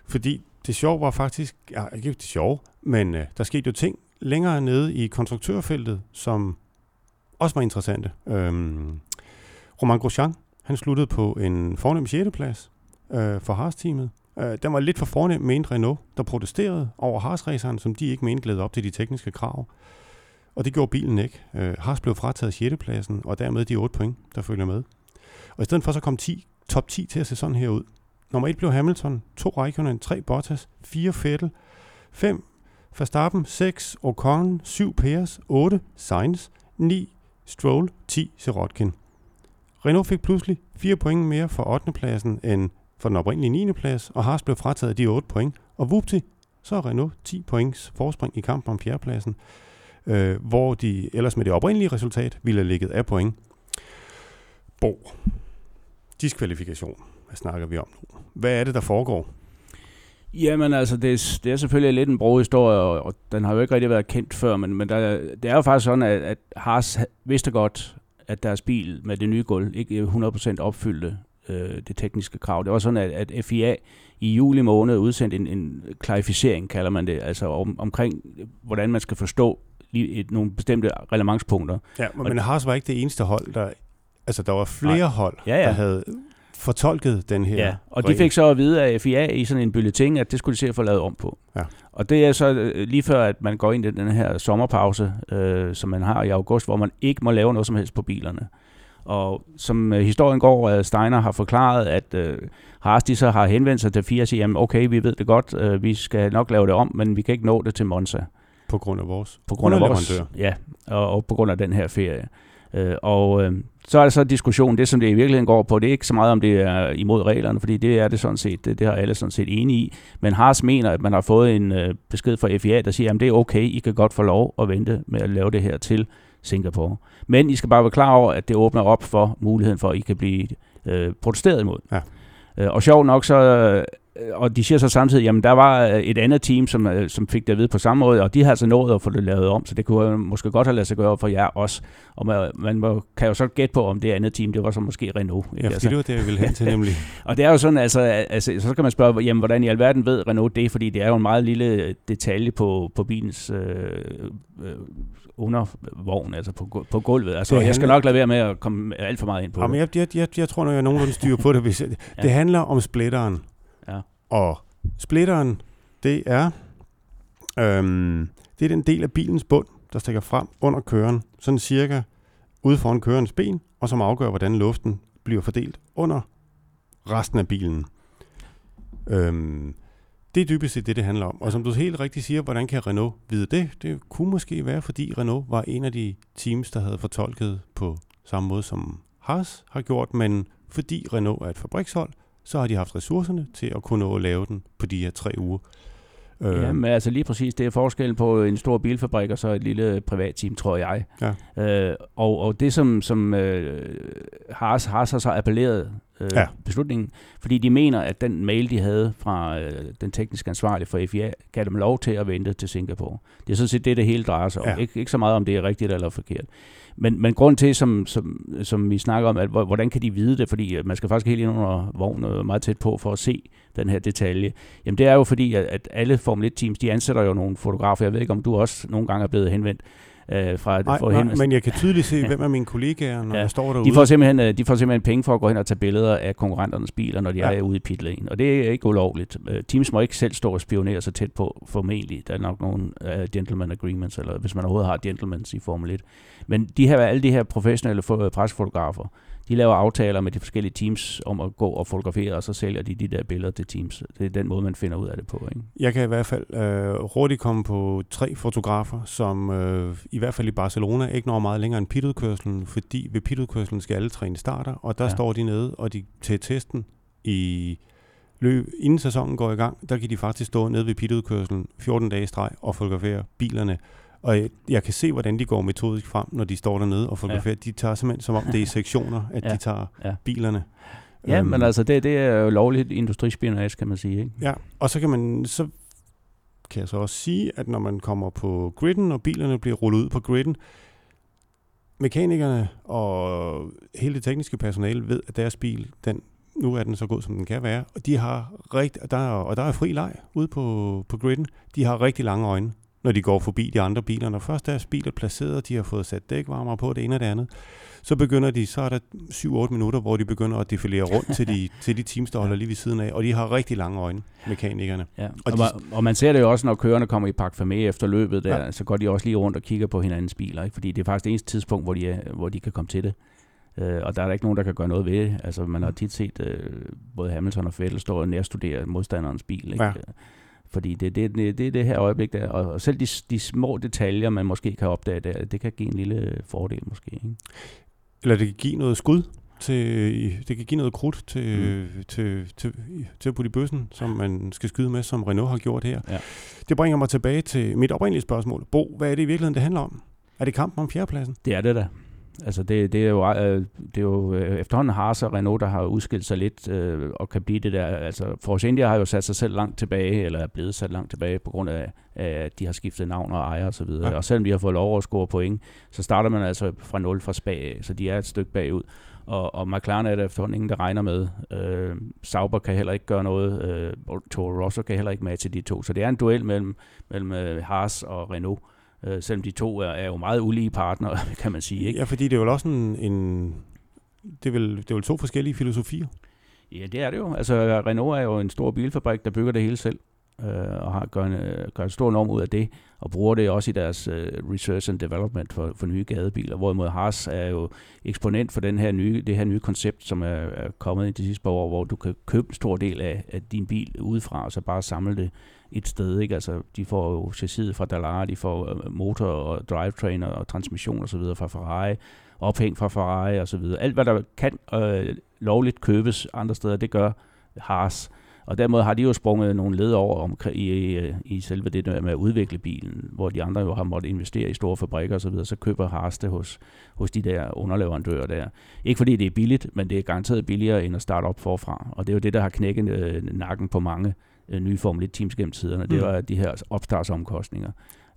Fordi det sjove var faktisk, ja, ikke det sjove, men øh, der skete jo ting længere nede i konstruktørfeltet, som også var interessante. Øhm, Roman Grosjean, han sluttede på en fornem 6. plads øh, for Haas-teamet. Øh, den var lidt for fornem, mente Renault, der protesterede over Haas-raceren, som de ikke mente glæde op til de tekniske krav. Og det gjorde bilen ikke. Øh, Haas blev frataget 6. pladsen, og dermed de 8 point, der følger med. Og i stedet for så kom 10, top 10 til at se sådan her ud. Nummer 1 blev Hamilton, 2 Raikkonen, 3 Bottas, 4 Vettel, 5 Verstappen, 6 Ocon, 7 Perez, 8 Sainz, 9 Stroll, 10 Sirotkin. Renault fik pludselig 4 point mere for 8. pladsen end for den oprindelige 9. plads, og Haas blev frataget de 8 point. Og vupti, så er Renault 10 points forspring i kampen om 4. pladsen, øh, hvor de ellers med det oprindelige resultat ville have ligget af point. Bo. Diskvalifikation. Hvad snakker vi om nu? Hvad er det, der foregår? Jamen altså, det er, det er selvfølgelig lidt en historie, og, og den har jo ikke rigtig været kendt før, men, men der, det er jo faktisk sådan, at, at Haas vidste godt, at deres bil med det nye gulv ikke 100% opfyldte øh, det tekniske krav. Det var sådan, at, at FIA i juli måned udsendte en, en klarificering, kalder man det, altså om, omkring, hvordan man skal forstå lige et, nogle bestemte relevancspunkter. Ja, men, men Haas var ikke det eneste hold, der... Altså, der var flere Nej. hold, ja, ja. der havde fortolket den her Ja, og regel. de fik så at vide af FIA i sådan en bulletin, at det skulle de se at få lavet om på. Ja. Og det er så øh, lige før, at man går ind i den her sommerpause, øh, som man har i august, hvor man ikke må lave noget som helst på bilerne. Og som øh, historien går, at Steiner har forklaret, at øh, Haas de så har henvendt sig til FIA og siger, jamen okay, vi ved det godt, øh, vi skal nok lave det om, men vi kan ikke nå det til Monza. På grund af vores På grund af vores, ja, og, og på grund af den her ferie. Øh, og øh, så er der så diskussion, det som det i virkeligheden går på, det er ikke så meget, om det er imod reglerne, fordi det er det sådan set, det, det har alle sådan set enige i. Men Haas mener, at man har fået en øh, besked fra FIA, der siger, at det er okay, I kan godt få lov at vente med at lave det her til Singapore. Men I skal bare være klar over, at det åbner op for muligheden for, at I kan blive øh, protesteret imod. Ja. Øh, og sjovt nok så Øh, og de siger så samtidig, jamen der var øh, et andet team, som, øh, som fik det at vide på samme måde, og de har altså nået at få det lavet om, så det kunne måske godt have ladet sig gøre for jer også. Og man, man må, kan jo så gætte på, om det andet team, det var så måske Renault. Ikke? Ja, altså. det var det, jeg ville hen til nemlig. og det er jo sådan, altså, altså, så kan man spørge, jamen, hvordan i alverden ved Renault det, fordi det er jo en meget lille detalje på, på bilens øh, øh, undervogn, altså på, på gulvet. Altså, jeg skal nok lade være med at komme alt for meget ind på jamen, det. Jeg, jeg, jeg, jeg tror, når jeg nogenlunde styrer på det. Hvis jeg, ja. Det handler om splitteren. Ja. Og splitteren, det er, øhm, det er den del af bilens bund, der stikker frem under køren, sådan cirka ude foran kørens ben, og som afgør, hvordan luften bliver fordelt under resten af bilen. Øhm, det er dybest set det, det handler om. Og som du helt rigtigt siger, hvordan kan Renault vide det? Det kunne måske være, fordi Renault var en af de teams, der havde fortolket på samme måde, som Haas har gjort, men fordi Renault er et fabrikshold, så har de haft ressourcerne til at kunne nå at lave den på de her tre uger. Ja, men altså lige præcis, det er forskellen på en stor bilfabrik og så et lille privatteam, tror jeg. Ja. Øh, og, og det, som, som øh, Haas, Haas har så appelleret øh, ja. beslutningen, fordi de mener, at den mail, de havde fra øh, den tekniske ansvarlige for FIA, gav dem lov til at vente til Singapore. Det er sådan set det, det hele drejer sig om. Ja. Ik- ikke så meget om det er rigtigt eller forkert. Men, men grund til, som, som, som vi snakker om, at hvordan kan de vide det, fordi man skal faktisk helt ind under vognen meget tæt på for at se den her detalje. Jamen det er jo fordi, at, at alle Formel 1-teams, de ansætter jo nogle fotografer. Jeg ved ikke, om du også nogle gange er blevet henvendt øh, fra nej, for nej, men jeg kan tydeligt se, hvem er mine kollegaer, når ja. jeg står derude. De får, simpelthen, øh, de får simpelthen penge for at gå hen og tage billeder af konkurrenternes biler, når de ja. er ude i pitlane. Og det er ikke ulovligt. Øh, teams må ikke selv stå og spionere så tæt på, formentlig. Der er nok nogle uh, gentleman agreements, eller hvis man overhovedet har gentlemans i Formel 1. Men de her, alle de her professionelle pressefotografer, de laver aftaler med de forskellige teams om at gå og fotografere, og så sælger de de der billeder til teams. Det er den måde, man finder ud af det på. Ikke? Jeg kan i hvert fald øh, hurtigt komme på tre fotografer, som øh, i hvert fald i Barcelona ikke når meget længere end pitudkørselen, fordi ved pitudkørselen skal alle træne starter, og der ja. står de nede, og de til testen i løb, inden sæsonen går i gang, der kan de faktisk stå nede ved pitudkørselen 14 dage i streg og fotografere bilerne og jeg, jeg kan se, hvordan de går metodisk frem, når de står dernede og fotograferer. Ja. De tager simpelthen som om det er i sektioner, at ja. de tager ja. bilerne. Ja, øhm, men altså det, det er jo lovligt industrispionage, kan man sige. Ikke? Ja, og så kan man så kan jeg så også sige, at når man kommer på griden, og bilerne bliver rullet ud på griden, mekanikerne og hele det tekniske personale ved, at deres bil, den nu er den så god, som den kan være. Og de har rigt, der er, og der er fri leg ude på, på griden. De har rigtig lange øjne, når de går forbi de andre biler. Når først deres bil er placeret, de har fået sat dækvarmer på det ene og det andet, så begynder de, så er der 7-8 minutter, hvor de begynder at defilere rundt til de, til de teams, der holder lige ved siden af, og de har rigtig lange øjne, mekanikerne. Ja. Og, og, de, man, og man ser det jo også, når kørerne kommer i Park Fermé efter løbet, der, ja. så går de også lige rundt og kigger på hinandens biler, ikke? fordi det er faktisk det eneste tidspunkt, hvor de, er, hvor de kan komme til det. Øh, og der er der ikke nogen, der kan gøre noget ved det. Altså, man har tit set øh, både Hamilton og Vettel stå og nærstudere modstanderens bil. Ikke? Ja. Fordi det, det, det, det er det her øjeblik der. Og, og selv de, de små detaljer, man måske kan opdage der, det kan give en lille fordel måske. Ikke? Eller det kan give noget skud til, det kan give noget krudt til, mm. til, til, til at putte i bøssen, som man skal skyde med, som Renault har gjort her. Ja. Det bringer mig tilbage til mit oprindelige spørgsmål. Bo, hvad er det i virkeligheden, det handler om? Er det kampen om fjerdepladsen? Det er det da. Altså det, det er jo, øh, det er jo øh, efterhånden Haas og Renault, der har udskilt sig lidt øh, og kan blive det der. Altså Force India har jo sat sig selv langt tilbage, eller er blevet sat langt tilbage på grund af, at de har skiftet navn og ejer osv. Og, ja. og selvom de har fået lov at score point, så starter man altså fra 0 fra spag, så de er et stykke bagud. Og, og McLaren er der efterhånden ingen, der regner med. Øh, Sauber kan heller ikke gøre noget. Øh, Toro Rosso kan heller ikke matche de to. Så det er en duel mellem, mellem øh, Haas og Renault øh, selvom de to er, er jo meget ulige partnere, kan man sige. Ikke? Ja, fordi det er jo også en, en det, er vel, det er vel to forskellige filosofier. Ja, det er det jo. Altså, Renault er jo en stor bilfabrik, der bygger det hele selv, øh, og har, gør, en, gør en stor norm ud af det, og bruger det også i deres øh, research and development for, for nye gadebiler. Hvorimod Haas er jo eksponent for den her nye, det her nye koncept, som er, er kommet i de sidste par år, hvor du kan købe en stor del af, af din bil udefra, og så bare samle det et sted. Ikke? Altså, de får jo chassiset fra Dallara, de får øh, motor og drivetrain og transmission og så videre fra Ferrari, ophæng fra Ferrari og så videre. Alt hvad der kan øh, lovligt købes andre steder, det gør Haas. Og dermed har de jo sprunget nogle led over om, i, i, i selve det der med at udvikle bilen, hvor de andre jo har måttet investere i store fabrikker osv., så, så køber Haas det hos, hos de der underleverandører der. Ikke fordi det er billigt, men det er garanteret billigere end at starte op forfra. Og det er jo det, der har knækket øh, nakken på mange øh, nye Formel 1-teams gennem tiderne. Mm. Det var de her opstartsomkostninger.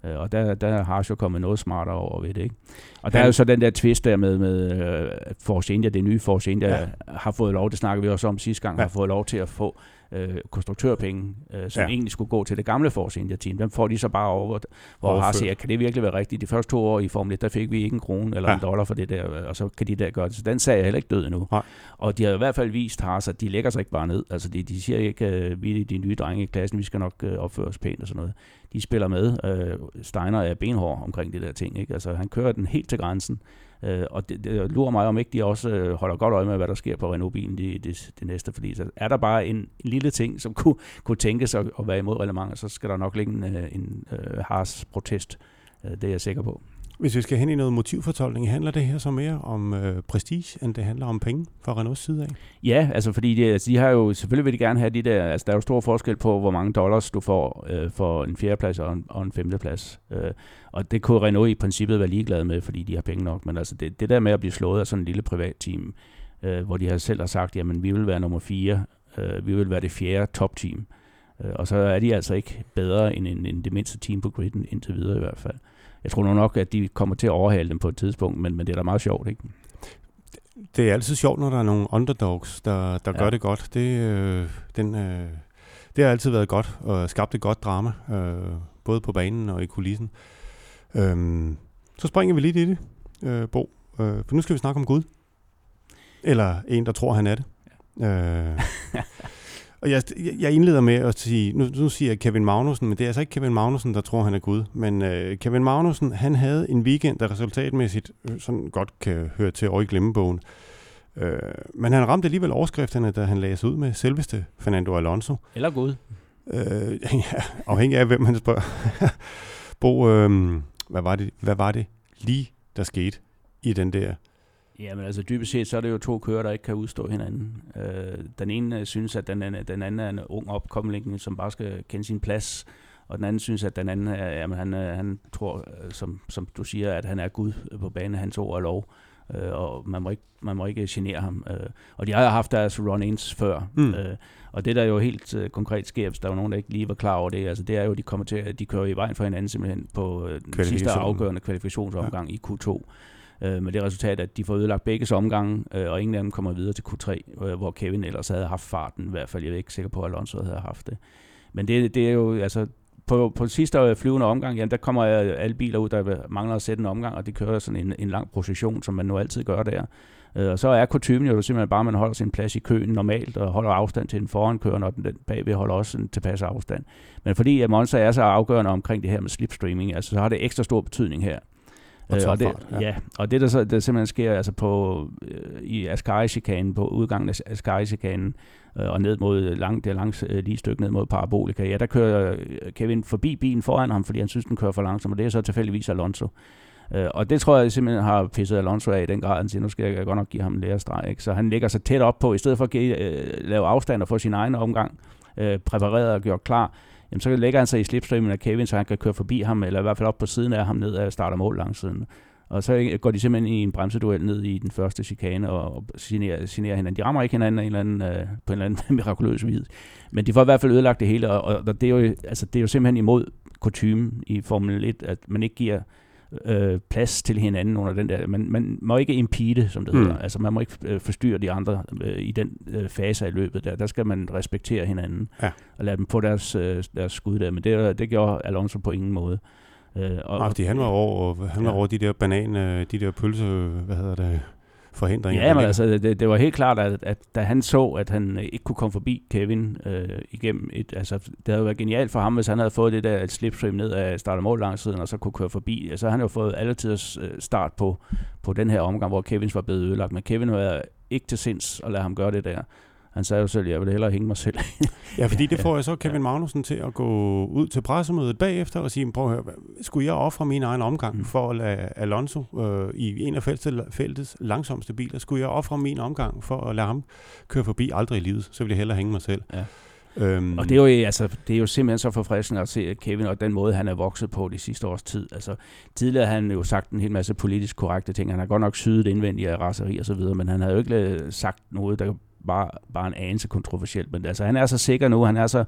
Øh, og der, der har jo kommet noget smartere over ved det. Ikke? Og der ja. er jo så den der twist der med, med uh, Force India, det nye Force India, ja. har fået lov, det snakker vi også om sidste gang, ja. har fået lov til at få øh, konstruktørpenge, øh, som ja. egentlig skulle gå til det gamle Force India-team. Dem får de så bare over, hvor har siger, kan det virkelig være rigtigt? De første to år i Formel 1, der fik vi ikke en krone eller ja. en dollar for det der, og så kan de der gøre det. Så den sag er heller ikke død endnu. Nej. Og de har i hvert fald vist Haas, at de lægger sig ikke bare ned. Altså de, de siger ikke, at vi er de nye drenge i klassen, vi skal nok øh, opføre os pænt og sådan noget. De spiller med. Øh, Steiner er benhård omkring det der ting. Ikke? Altså han kører den helt til grænsen. Øh, og det, det lurer mig, om ikke de også øh, holder godt øje med, hvad der sker på Renault-bilen det, det, det næste. Fordi så er der bare en, en lille ting, som kunne, kunne tænkes at, at være imod reglementet, så skal der nok ligge en, øh, en, en uh, Haas protest. Øh, det er jeg sikker på. Hvis vi skal hen i noget motivfortolkning, handler det her så mere om øh, prestige, end det handler om penge fra Renaults side af? Ja, altså fordi de, altså, de har jo, selvfølgelig vil de gerne have de der, altså der er jo stor forskel på, hvor mange dollars du får øh, for en fjerdeplads og en, og en femteplads. Øh, og det kunne Renault i princippet være ligeglad med, fordi de har penge nok. Men altså det, det der med at blive slået af sådan en lille privat team, øh, hvor de har selv har sagt, jamen vi vil være nummer fire, øh, vi vil være det fjerde topteam. Øh, og så er de altså ikke bedre end, end, end det mindste team på griden, indtil videre i hvert fald. Jeg tror nok, at de kommer til at overhale dem på et tidspunkt, men, men det er da meget sjovt, ikke? Det er altid sjovt, når der er nogle underdogs, der, der ja. gør det godt. Det, øh, den, øh, det har altid været godt og skabt et godt drama, øh, både på banen og i kulissen. Øh, så springer vi lidt i det, øh, Bo. Øh, for nu skal vi snakke om Gud. Eller en, der tror, han er det. Ja. Øh, Og jeg, jeg indleder med at sige, nu, nu siger jeg Kevin Magnussen, men det er altså ikke Kevin Magnussen, der tror, han er Gud. Men øh, Kevin Magnussen, han havde en weekend, der resultatmæssigt øh, sådan godt kan høre til over i glemmebogen. Øh, men han ramte alligevel overskrifterne, da han lagde sig ud med selveste Fernando Alonso. Eller Gud. Øh, ja, afhængig af, hvem man spørger. Bo, øh, hvad, var det, hvad var det lige, der skete i den der Jamen altså dybest set, så er det jo to kører, der ikke kan udstå hinanden. Øh, den ene synes, at den, anden, den anden er en ung opkomling, som bare skal kende sin plads, og den anden synes, at den anden er, jamen, han, øh, han tror, øh, som, som du siger, at han er Gud på banen, hans ord er lov, øh, og man må, ikke, man må ikke genere ham. Øh, og de har haft deres run-ins før, mm. øh, og det der jo helt øh, konkret sker, hvis der var nogen, der ikke lige var klar over det, altså det er jo, de kommer til, at de kører i vejen for hinanden simpelthen på øh, den sidste afgørende kvalifikationsomgang ja. i Q2 øh, med det resultat, at de får ødelagt begge omgange, øh, og ingen af dem kommer videre til Q3, øh, hvor Kevin ellers havde haft farten, i hvert fald. Jeg er ikke sikker på, at Alonso havde haft det. Men det, det er jo, altså, på, på sidste øh, flyvende omgang, jamen, der kommer øh, alle biler ud, der mangler at sætte en omgang, og de kører sådan en, en lang procession, som man nu altid gør der. Øh, og så er kutumen jo simpelthen bare, at man holder sin plads i køen normalt, og holder afstand til den forankørende, og den bagved holder også en tilpas afstand. Men fordi at Monza er så afgørende omkring det her med slipstreaming, altså, så har det ekstra stor betydning her. Og, øh, og det, ja. ja. og det der, så, der simpelthen sker altså på, øh, i Ascari-chikanen, på udgangen af Ascari-chikanen, øh, og ned mod lang, det er langt øh, lige stykke ned mod Parabolika, ja, der kører øh, Kevin forbi bilen foran ham, fordi han synes, den kører for langsomt, og det er så tilfældigvis Alonso. Øh, og det tror jeg simpelthen har pisset Alonso af i den grad, han siger, nu skal jeg godt nok give ham en lærestreg. Ikke? Så han ligger så tæt op på, i stedet for at give, øh, lave afstand og få sin egen omgang øh, præpareret og gjort klar, jamen så lægger han sig i slipstreamen af Kevin, så han kan køre forbi ham, eller i hvert fald op på siden af ham ned og starter og mål langs siden. Og så går de simpelthen i en bremseduel ned i den første chikane og, og signerer, signerer hinanden. De rammer ikke hinanden en eller anden, øh, på en eller anden mirakuløs vis. Men de får i hvert fald ødelagt det hele, og, og det, er jo, altså, det er jo simpelthen imod kutumen i Formel 1, at man ikke giver øh, plads til hinanden under den der. Man, man må ikke impede, som det mm. hedder. Altså man må ikke øh, forstyrre de andre øh, i den øh, fase af løbet der. Der skal man respektere hinanden ja. og lade dem få deres, øh, deres skud der. Men det, det gjorde Alonso på ingen måde. Øh, og, Nej, fordi han var over, han var ja. over de der banan, de der pølse, hvad hedder det, forhindringer. Ja, men altså, det, det var helt klart, at, at da han så, at han ikke kunne komme forbi Kevin øh, igennem et, altså, det havde været genialt for ham, hvis han havde fået det der slipstream ned af start og mål langs siden, og så kunne køre forbi. Altså, han jo fået alle tiders øh, start på, på den her omgang, hvor Kevins var blevet ødelagt, men Kevin var ikke til sinds at lade ham gøre det der. Han sagde jo selv, jeg vil hellere hænge mig selv. ja, fordi det får jeg så Kevin Magnussen til at gå ud til pressemødet bagefter og sige, prøv at høre, skulle jeg ofre min egen omgang mm. for at lade Alonso øh, i en af feltets langsomste biler, skulle jeg ofre min omgang for at lade ham køre forbi aldrig i livet, så vil jeg hellere hænge mig selv. Ja. Øhm. Og det er, jo, altså, det er jo simpelthen så forfriskende at se Kevin og den måde, han er vokset på de sidste års tid. Altså, tidligere har han jo sagt en hel masse politisk korrekte ting. Han har godt nok syet indvendigt af raseri og så videre, men han havde jo ikke sagt noget, der bare, bare en anelse kontroversielt. Men altså, han er så sikker nu, han er så,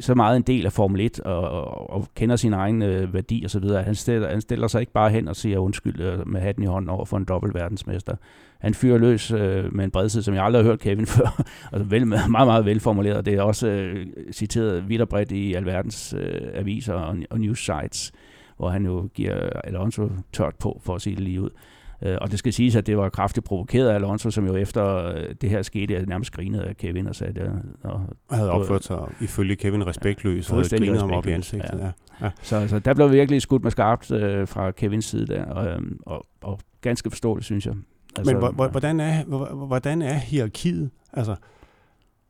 så meget en del af Formel 1 og, og, og kender sin egen øh, værdi og så videre. Han stiller, han stiller sig ikke bare hen og siger undskyld øh, med hatten i hånden over for en dobbelt verdensmester. Han fyrer løs øh, med en bredsid, som jeg aldrig har hørt Kevin før. og vel, meget, meget velformuleret. Det er også øh, citeret vidt og bredt i alverdens øh, aviser og, og news sites, hvor han jo giver Alonso tørt på, for at sige det lige ud. Øh, og det skal siges, at det var kraftigt provokeret af Alonso, som jo efter øh, det her skete, nærmest grinede af Kevin og sagde det. Og, havde opført sig ifølge Kevin respektløs, ja, og grinet ham op i ansigtet. Ja. Ja. Ja. Så, så der blev virkelig skudt med skarpt øh, fra Kevins side der, og, og, og ganske forståeligt, synes jeg. Altså, Men hvordan er, hvordan er hierarkiet? Altså,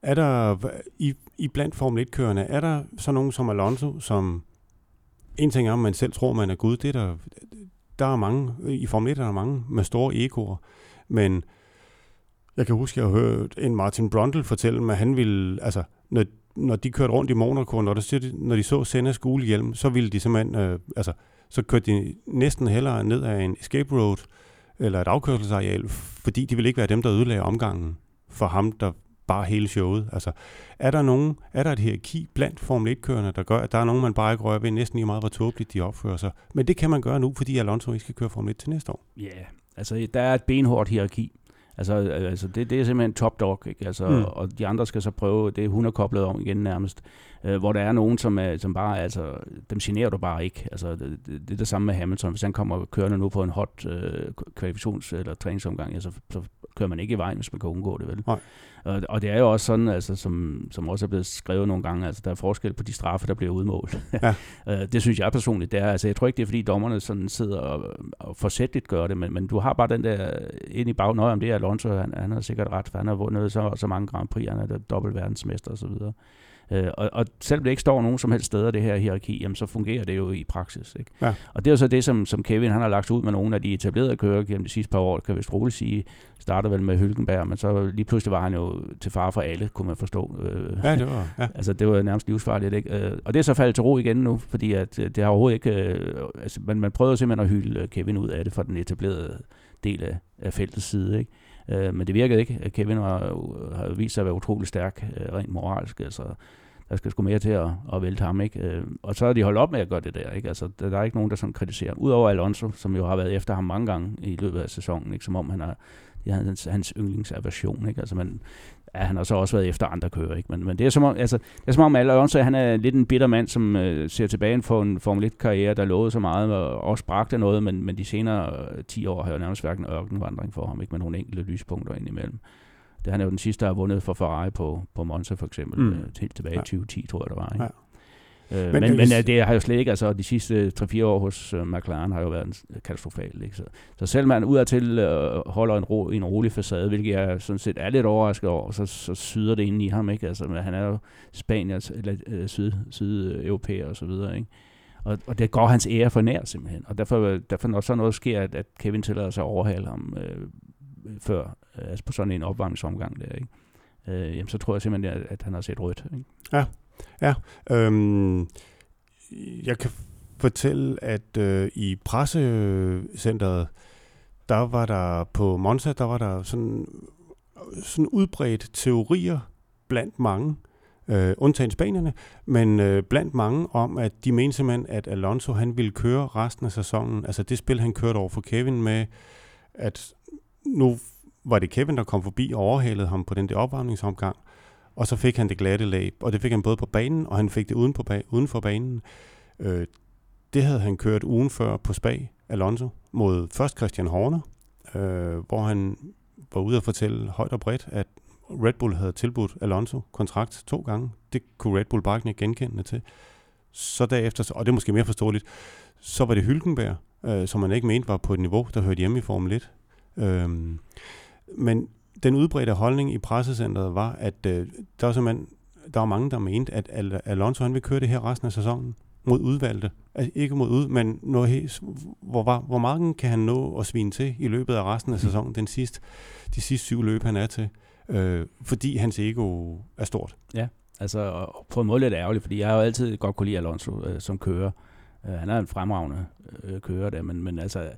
er der i, i blandt Formel 1-kørende, er der så nogen som Alonso, som en ting er, om man selv tror, man er Gud, det er der, der er mange, øh, i Formel 1 er der mange med store egoer, men jeg kan huske, jeg har hørt en Martin Brundle fortælle, at han ville, altså, når, når de kørte rundt i Monaco, når, der, når de så Sennas gule hjelm, så ville de simpelthen, øh, altså, så kørte de næsten hellere ned af en escape road, eller et afkørselsareal, fordi de ville ikke være dem, der ødelagde omgangen for ham, der bare hele showet. Altså, er der nogen, er der et hierarki blandt Formel 1-kørende, der gør, at der er nogen, man bare ikke rører ved, næsten lige meget, hvor tåbeligt de opfører sig. Men det kan man gøre nu, fordi Alonso ikke skal køre Formel 1 til næste år. Ja, yeah. altså der er et benhårdt hierarki. Altså, altså det, det er simpelthen top dog, ikke? Altså, mm. og de andre skal så prøve, det er 100 koblet om igen nærmest, øh, hvor der er nogen, som, er, som bare, altså, dem generer du bare ikke. Altså, det, det, det er det samme med Hamilton. Hvis han kommer kørende nu på en hot øh, kvalifikations- eller træningsomgang, ja, så, så kører man ikke i vejen, hvis man kan undgå det, vel? Nej. Og, og det er jo også sådan, altså, som, som også er blevet skrevet nogle gange, altså der er forskel på de straffe, der bliver udmålt. Ja. Øh, det synes jeg personligt, det er. Altså, jeg tror ikke, det er fordi dommerne sådan sidder og, og forsætligt gør det, men, men du har bare den der ind i bagnøje om det, Alonso, han, han har sikkert ret, for han har vundet så, så mange Grand Prix, han er dobbelt verdensmester osv. Øh, og, og selvom det ikke står nogen som helst steder, det her hierarki, jamen, så fungerer det jo i praksis. Ikke? Ja. Og det er jo så det, som, som Kevin han har lagt ud med nogle af de etablerede kører gennem de sidste par år, kan vi roligt sige, startede vel med Hylkenberg, men så lige pludselig var han jo til far for alle, kunne man forstå. Øh, ja, det var, ja. altså, det var nærmest livsfarligt. Ikke? Øh, og det er så faldet til ro igen nu, fordi at, øh, det har overhovedet ikke... Øh, altså, man, man prøvede simpelthen at hylde Kevin ud af det fra den etablerede del af, af feltets side. Ikke? Øh, men det virkede ikke. Kevin har, har vist sig at være utrolig stærk, øh, rent moralsk. Altså, der skal sgu mere til at, at vælte ham, ikke? Øh, og så er de holdt op med at gøre det der, ikke? Altså, der, der er ikke nogen, der sådan kritiserer. Udover Alonso, som jo har været efter ham mange gange i løbet af sæsonen, ikke? Som om han har, det er hans, hans yndlingsaversion, ikke? Altså, man, ja, han har så også været efter andre kører, ikke? Men, men det er som om, altså, det er som om Alonso, han er lidt en bitter mand, som øh, ser tilbage på en Formel 1-karriere, der lovede så meget, og også bragte noget, men, men de senere øh, 10 år har jo nærmest hverken ørkenvandring for ham, ikke? Med nogle enkelte lyspunkter indimellem. Det han er jo den sidste, der har vundet for Ferrari på, på Monza for eksempel, mm. øh, helt tilbage i ja. 2010, tror jeg, det var. Ikke? Ja. Øh, men men, men øh, det har jo slet ikke, altså de sidste 3-4 år hos uh, McLaren har jo været en, katastrofalt. Ikke? Så, så selv man udadtil uh, holder en, ro, en rolig facade, hvilket jeg sådan set er lidt overrasket over, så, så syder det ind i ham. Ikke? Altså, han er jo Spanier, eller uh, syd, sydeuropæer og så videre. Ikke? Og, og det går hans ære for nær simpelthen. Og derfor, derfor når så noget sker, at, at Kevin tillader sig at overhale ham øh, før, altså på sådan en opvarmningsomgang der, ikke? Øh, jamen, så tror jeg simpelthen, at, at han har set rødt. Ikke? Ja, ja. Øhm, jeg kan fortælle, at øh, i pressecenteret, der var der på Monza, der var der sådan, sådan udbredt teorier blandt mange, øh, undtagen spanierne, men øh, blandt mange om, at de mente simpelthen, at Alonso han ville køre resten af sæsonen, altså det spil, han kørte over for Kevin med, at nu var det Kevin, der kom forbi og overhalede ham på den der opvarmningsomgang, og så fik han det glatte lag, og det fik han både på banen, og han fik det uden, på ba- uden for banen. Øh, det havde han kørt ugen før på Spa, Alonso, mod først Christian Horner, øh, hvor han var ude at fortælle højt og bredt, at Red Bull havde tilbudt Alonso kontrakt to gange. Det kunne Red Bull bare ikke genkende til. Så derefter, og det er måske mere forståeligt, så var det Hylkenberg, øh, som man ikke mente var på et niveau, der hørte hjemme i Formel 1. Øhm, men den udbredte holdning i pressecentret var, at øh, der var simpelthen der var mange, der mente, at Al- Alonso han vil køre det her resten af sæsonen mod udvalgte. Altså ikke mod ud, men noget, hvor, hvor, hvor meget kan han nå at svine til i løbet af resten af mm. sæsonen, den sidste, de sidste syv løb, han er til. Øh, fordi hans ego er stort. Ja, altså på en måde lidt ærgerligt, fordi jeg har jo altid godt kunne lide Alonso øh, som kører. Øh, han er en fremragende øh, kører der, men, men altså,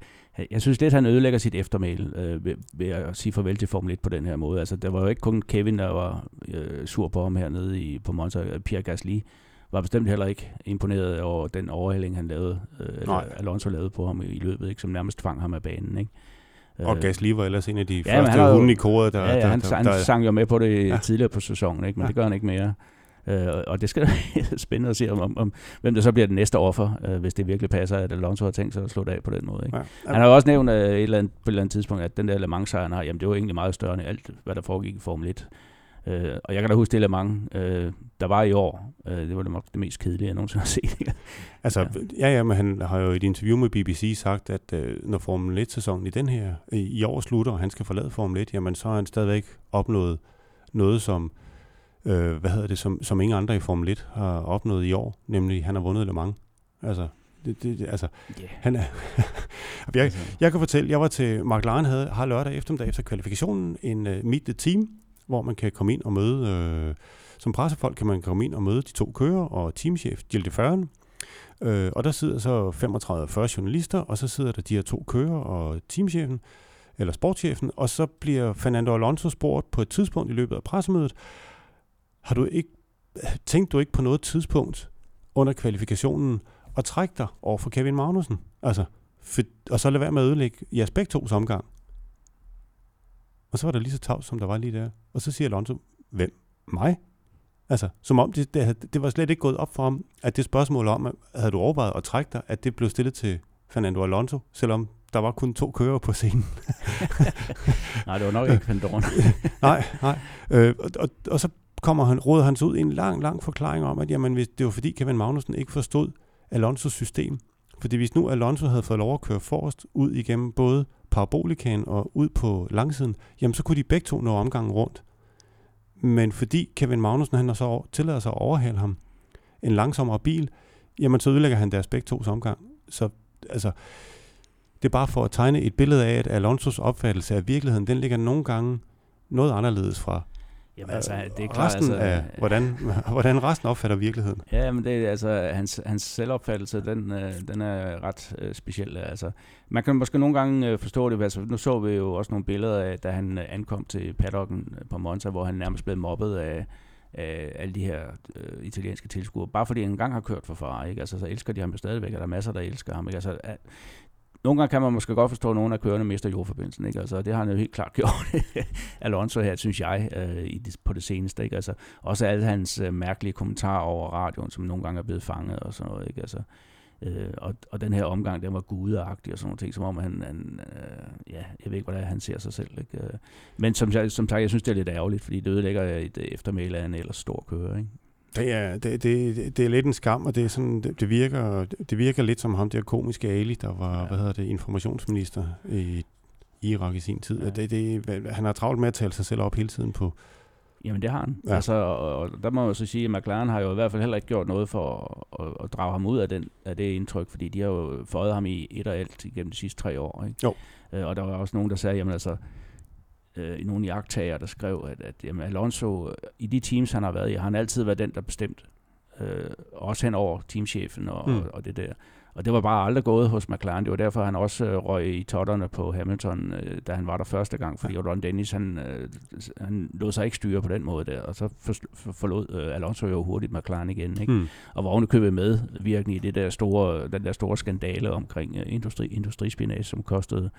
jeg synes lidt, han ødelægger sit eftermæl øh, ved, ved at sige farvel til Formel 1 på den her måde. Altså, der var jo ikke kun Kevin, der var øh, sur på ham hernede i, på Monza. Pierre Gasly var bestemt heller ikke imponeret over den overhældning, han lavede, øh, Nej. Alonso lavede på ham i løbet, ikke, som nærmest tvang ham af banen. Ikke? Og øh, Gasly var ellers en af de ja, første hunde i koret, der... Ja, ja han, der, der, han sang jo med på det ja. tidligere på sæsonen, ikke? men ja. det gør han ikke mere. Øh, og det skal være spændende at se, om, om, om, hvem der så bliver den næste offer, øh, hvis det virkelig passer, at Alonso har tænkt sig at slå det af på den måde. Ikke? Ja. Han har jo også nævnt øh, et eller andet, på et eller andet tidspunkt, at den der Le Mans har, jamen det var egentlig meget større end alt, hvad der foregik i Formel 1. Øh, og jeg kan da huske det Le Mans, øh, der var i år. Øh, det var det, nok det mest kedelige, jeg nogensinde har set. altså, ja. ja, men han har jo i et interview med BBC sagt, at øh, når Formel 1-sæsonen i den her, i, i år slutter, og han skal forlade Formel 1, jamen så har han stadigvæk opnået noget, som øh, hvad hedder det, som, som ingen andre i Formel 1 har opnået i år, nemlig han har vundet Le Mans. Altså, det, det, altså, yeah. han er jeg, altså. jeg kan fortælle, jeg var til, Mark Laren havde, har lørdag eftermiddag efter kvalifikationen en uh, Meet the Team, hvor man kan komme ind og møde, øh, som pressefolk kan man komme ind og møde de to kører og teamchef Jill de Fern. Øh, og der sidder så 35-40 journalister, og så sidder der de her to kører og teamchefen, eller sportschefen, og så bliver Fernando Alonso spurgt på et tidspunkt i løbet af pressemødet, har du ikke, tænkt du ikke på noget tidspunkt under kvalifikationen at trække dig over for Kevin Magnussen? Altså, for, og så lade være med at ødelægge jeres begge tos omgang. Og så var der lige så tavs, som der var lige der. Og så siger Alonso, hvem? Mig? Altså, som om det, det, det var slet ikke gået op for ham, at det spørgsmål om, havde du overvejet at trække dig, at det blev stillet til Fernando Alonso, selvom der var kun to kører på scenen. nej, det var nok ikke Fernando. nej, nej. Øh, og, og, og så kommer han, råder han sig ud i en lang, lang forklaring om, at jamen, hvis det var fordi Kevin Magnussen ikke forstod Alonsos system. Fordi hvis nu Alonso havde fået lov at køre forrest ud igennem både parabolikan og ud på langsiden, jamen så kunne de begge to nå omgangen rundt. Men fordi Kevin Magnussen han så tillader sig at overhale ham en langsommere bil, jamen så ødelægger han deres begge tos omgang. Så altså, det er bare for at tegne et billede af, at Alonsos opfattelse af virkeligheden, den ligger nogle gange noget anderledes fra Jamen altså, det er klart, resten altså, af, hvordan, hvordan resten opfatter virkeligheden. Ja, men det er altså, hans, hans selvopfattelse, den, øh, den er ret øh, speciel. Altså, man kan måske nogle gange øh, forstå det, altså, nu så vi jo også nogle billeder af, da han ankom til paddocken på Monza, hvor han nærmest blev mobbet af, af alle de her øh, italienske tilskuere. Bare fordi han engang har kørt for Ferrari, ikke? Altså, så elsker de ham stadigvæk, og der er masser, der elsker ham. Ikke? Altså, nogle gange kan man måske godt forstå, at nogle af kørende mister jordforbindelsen. Ikke? Altså, det har han jo helt klart gjort, Alonso her, synes jeg, øh, i det, på det seneste. Ikke? Altså, også alle hans øh, mærkelige kommentarer over radioen, som nogle gange er blevet fanget og sådan noget. Ikke? Altså, øh, og, og den her omgang, den var gudeagtig og sådan noget ting, som om han, han øh, ja, jeg ved ikke, hvordan han ser sig selv. Ikke? Øh, men som, som sagt, jeg synes, det er lidt ærgerligt, fordi det ødelægger et eftermæle af en ellers stor kører. Ikke? Det er, det, det, det er lidt en skam, og det, er sådan, det, det, virker, det virker lidt som ham der komiske Ali, der var ja. hvad hedder det, informationsminister i Irak i sin tid. Ja. Det, det, han har travlt med at tale sig selv op hele tiden på... Jamen det har han. Ja. Altså, og, og der må man så sige, at McLaren har jo i hvert fald heller ikke gjort noget for at, at, at drage ham ud af, den, af det indtryk, fordi de har jo fået ham i et og alt igennem de sidste tre år. Ikke? Jo. Øh, og der var også nogen, der sagde, jamen altså, øh, nogle jagttager, der skrev, at, at jamen, Alonso, øh, i de teams, han har været i, har han altid været den, der bestemt. Øh, også hen over teamchefen og, mm. og, og det der. Og det var bare aldrig gået hos McLaren. Det var derfor, han også øh, røg i totterne på Hamilton, øh, da han var der første gang. Fordi ja. Ron Dennis, han, øh, han lod sig ikke styre på den måde der. Og så for, for, forlod øh, Alonso jo hurtigt McLaren igen. Ikke? Mm. Og var købet med virkelig i det der store, den der store skandale omkring uh, industri, industrispinage, som kostede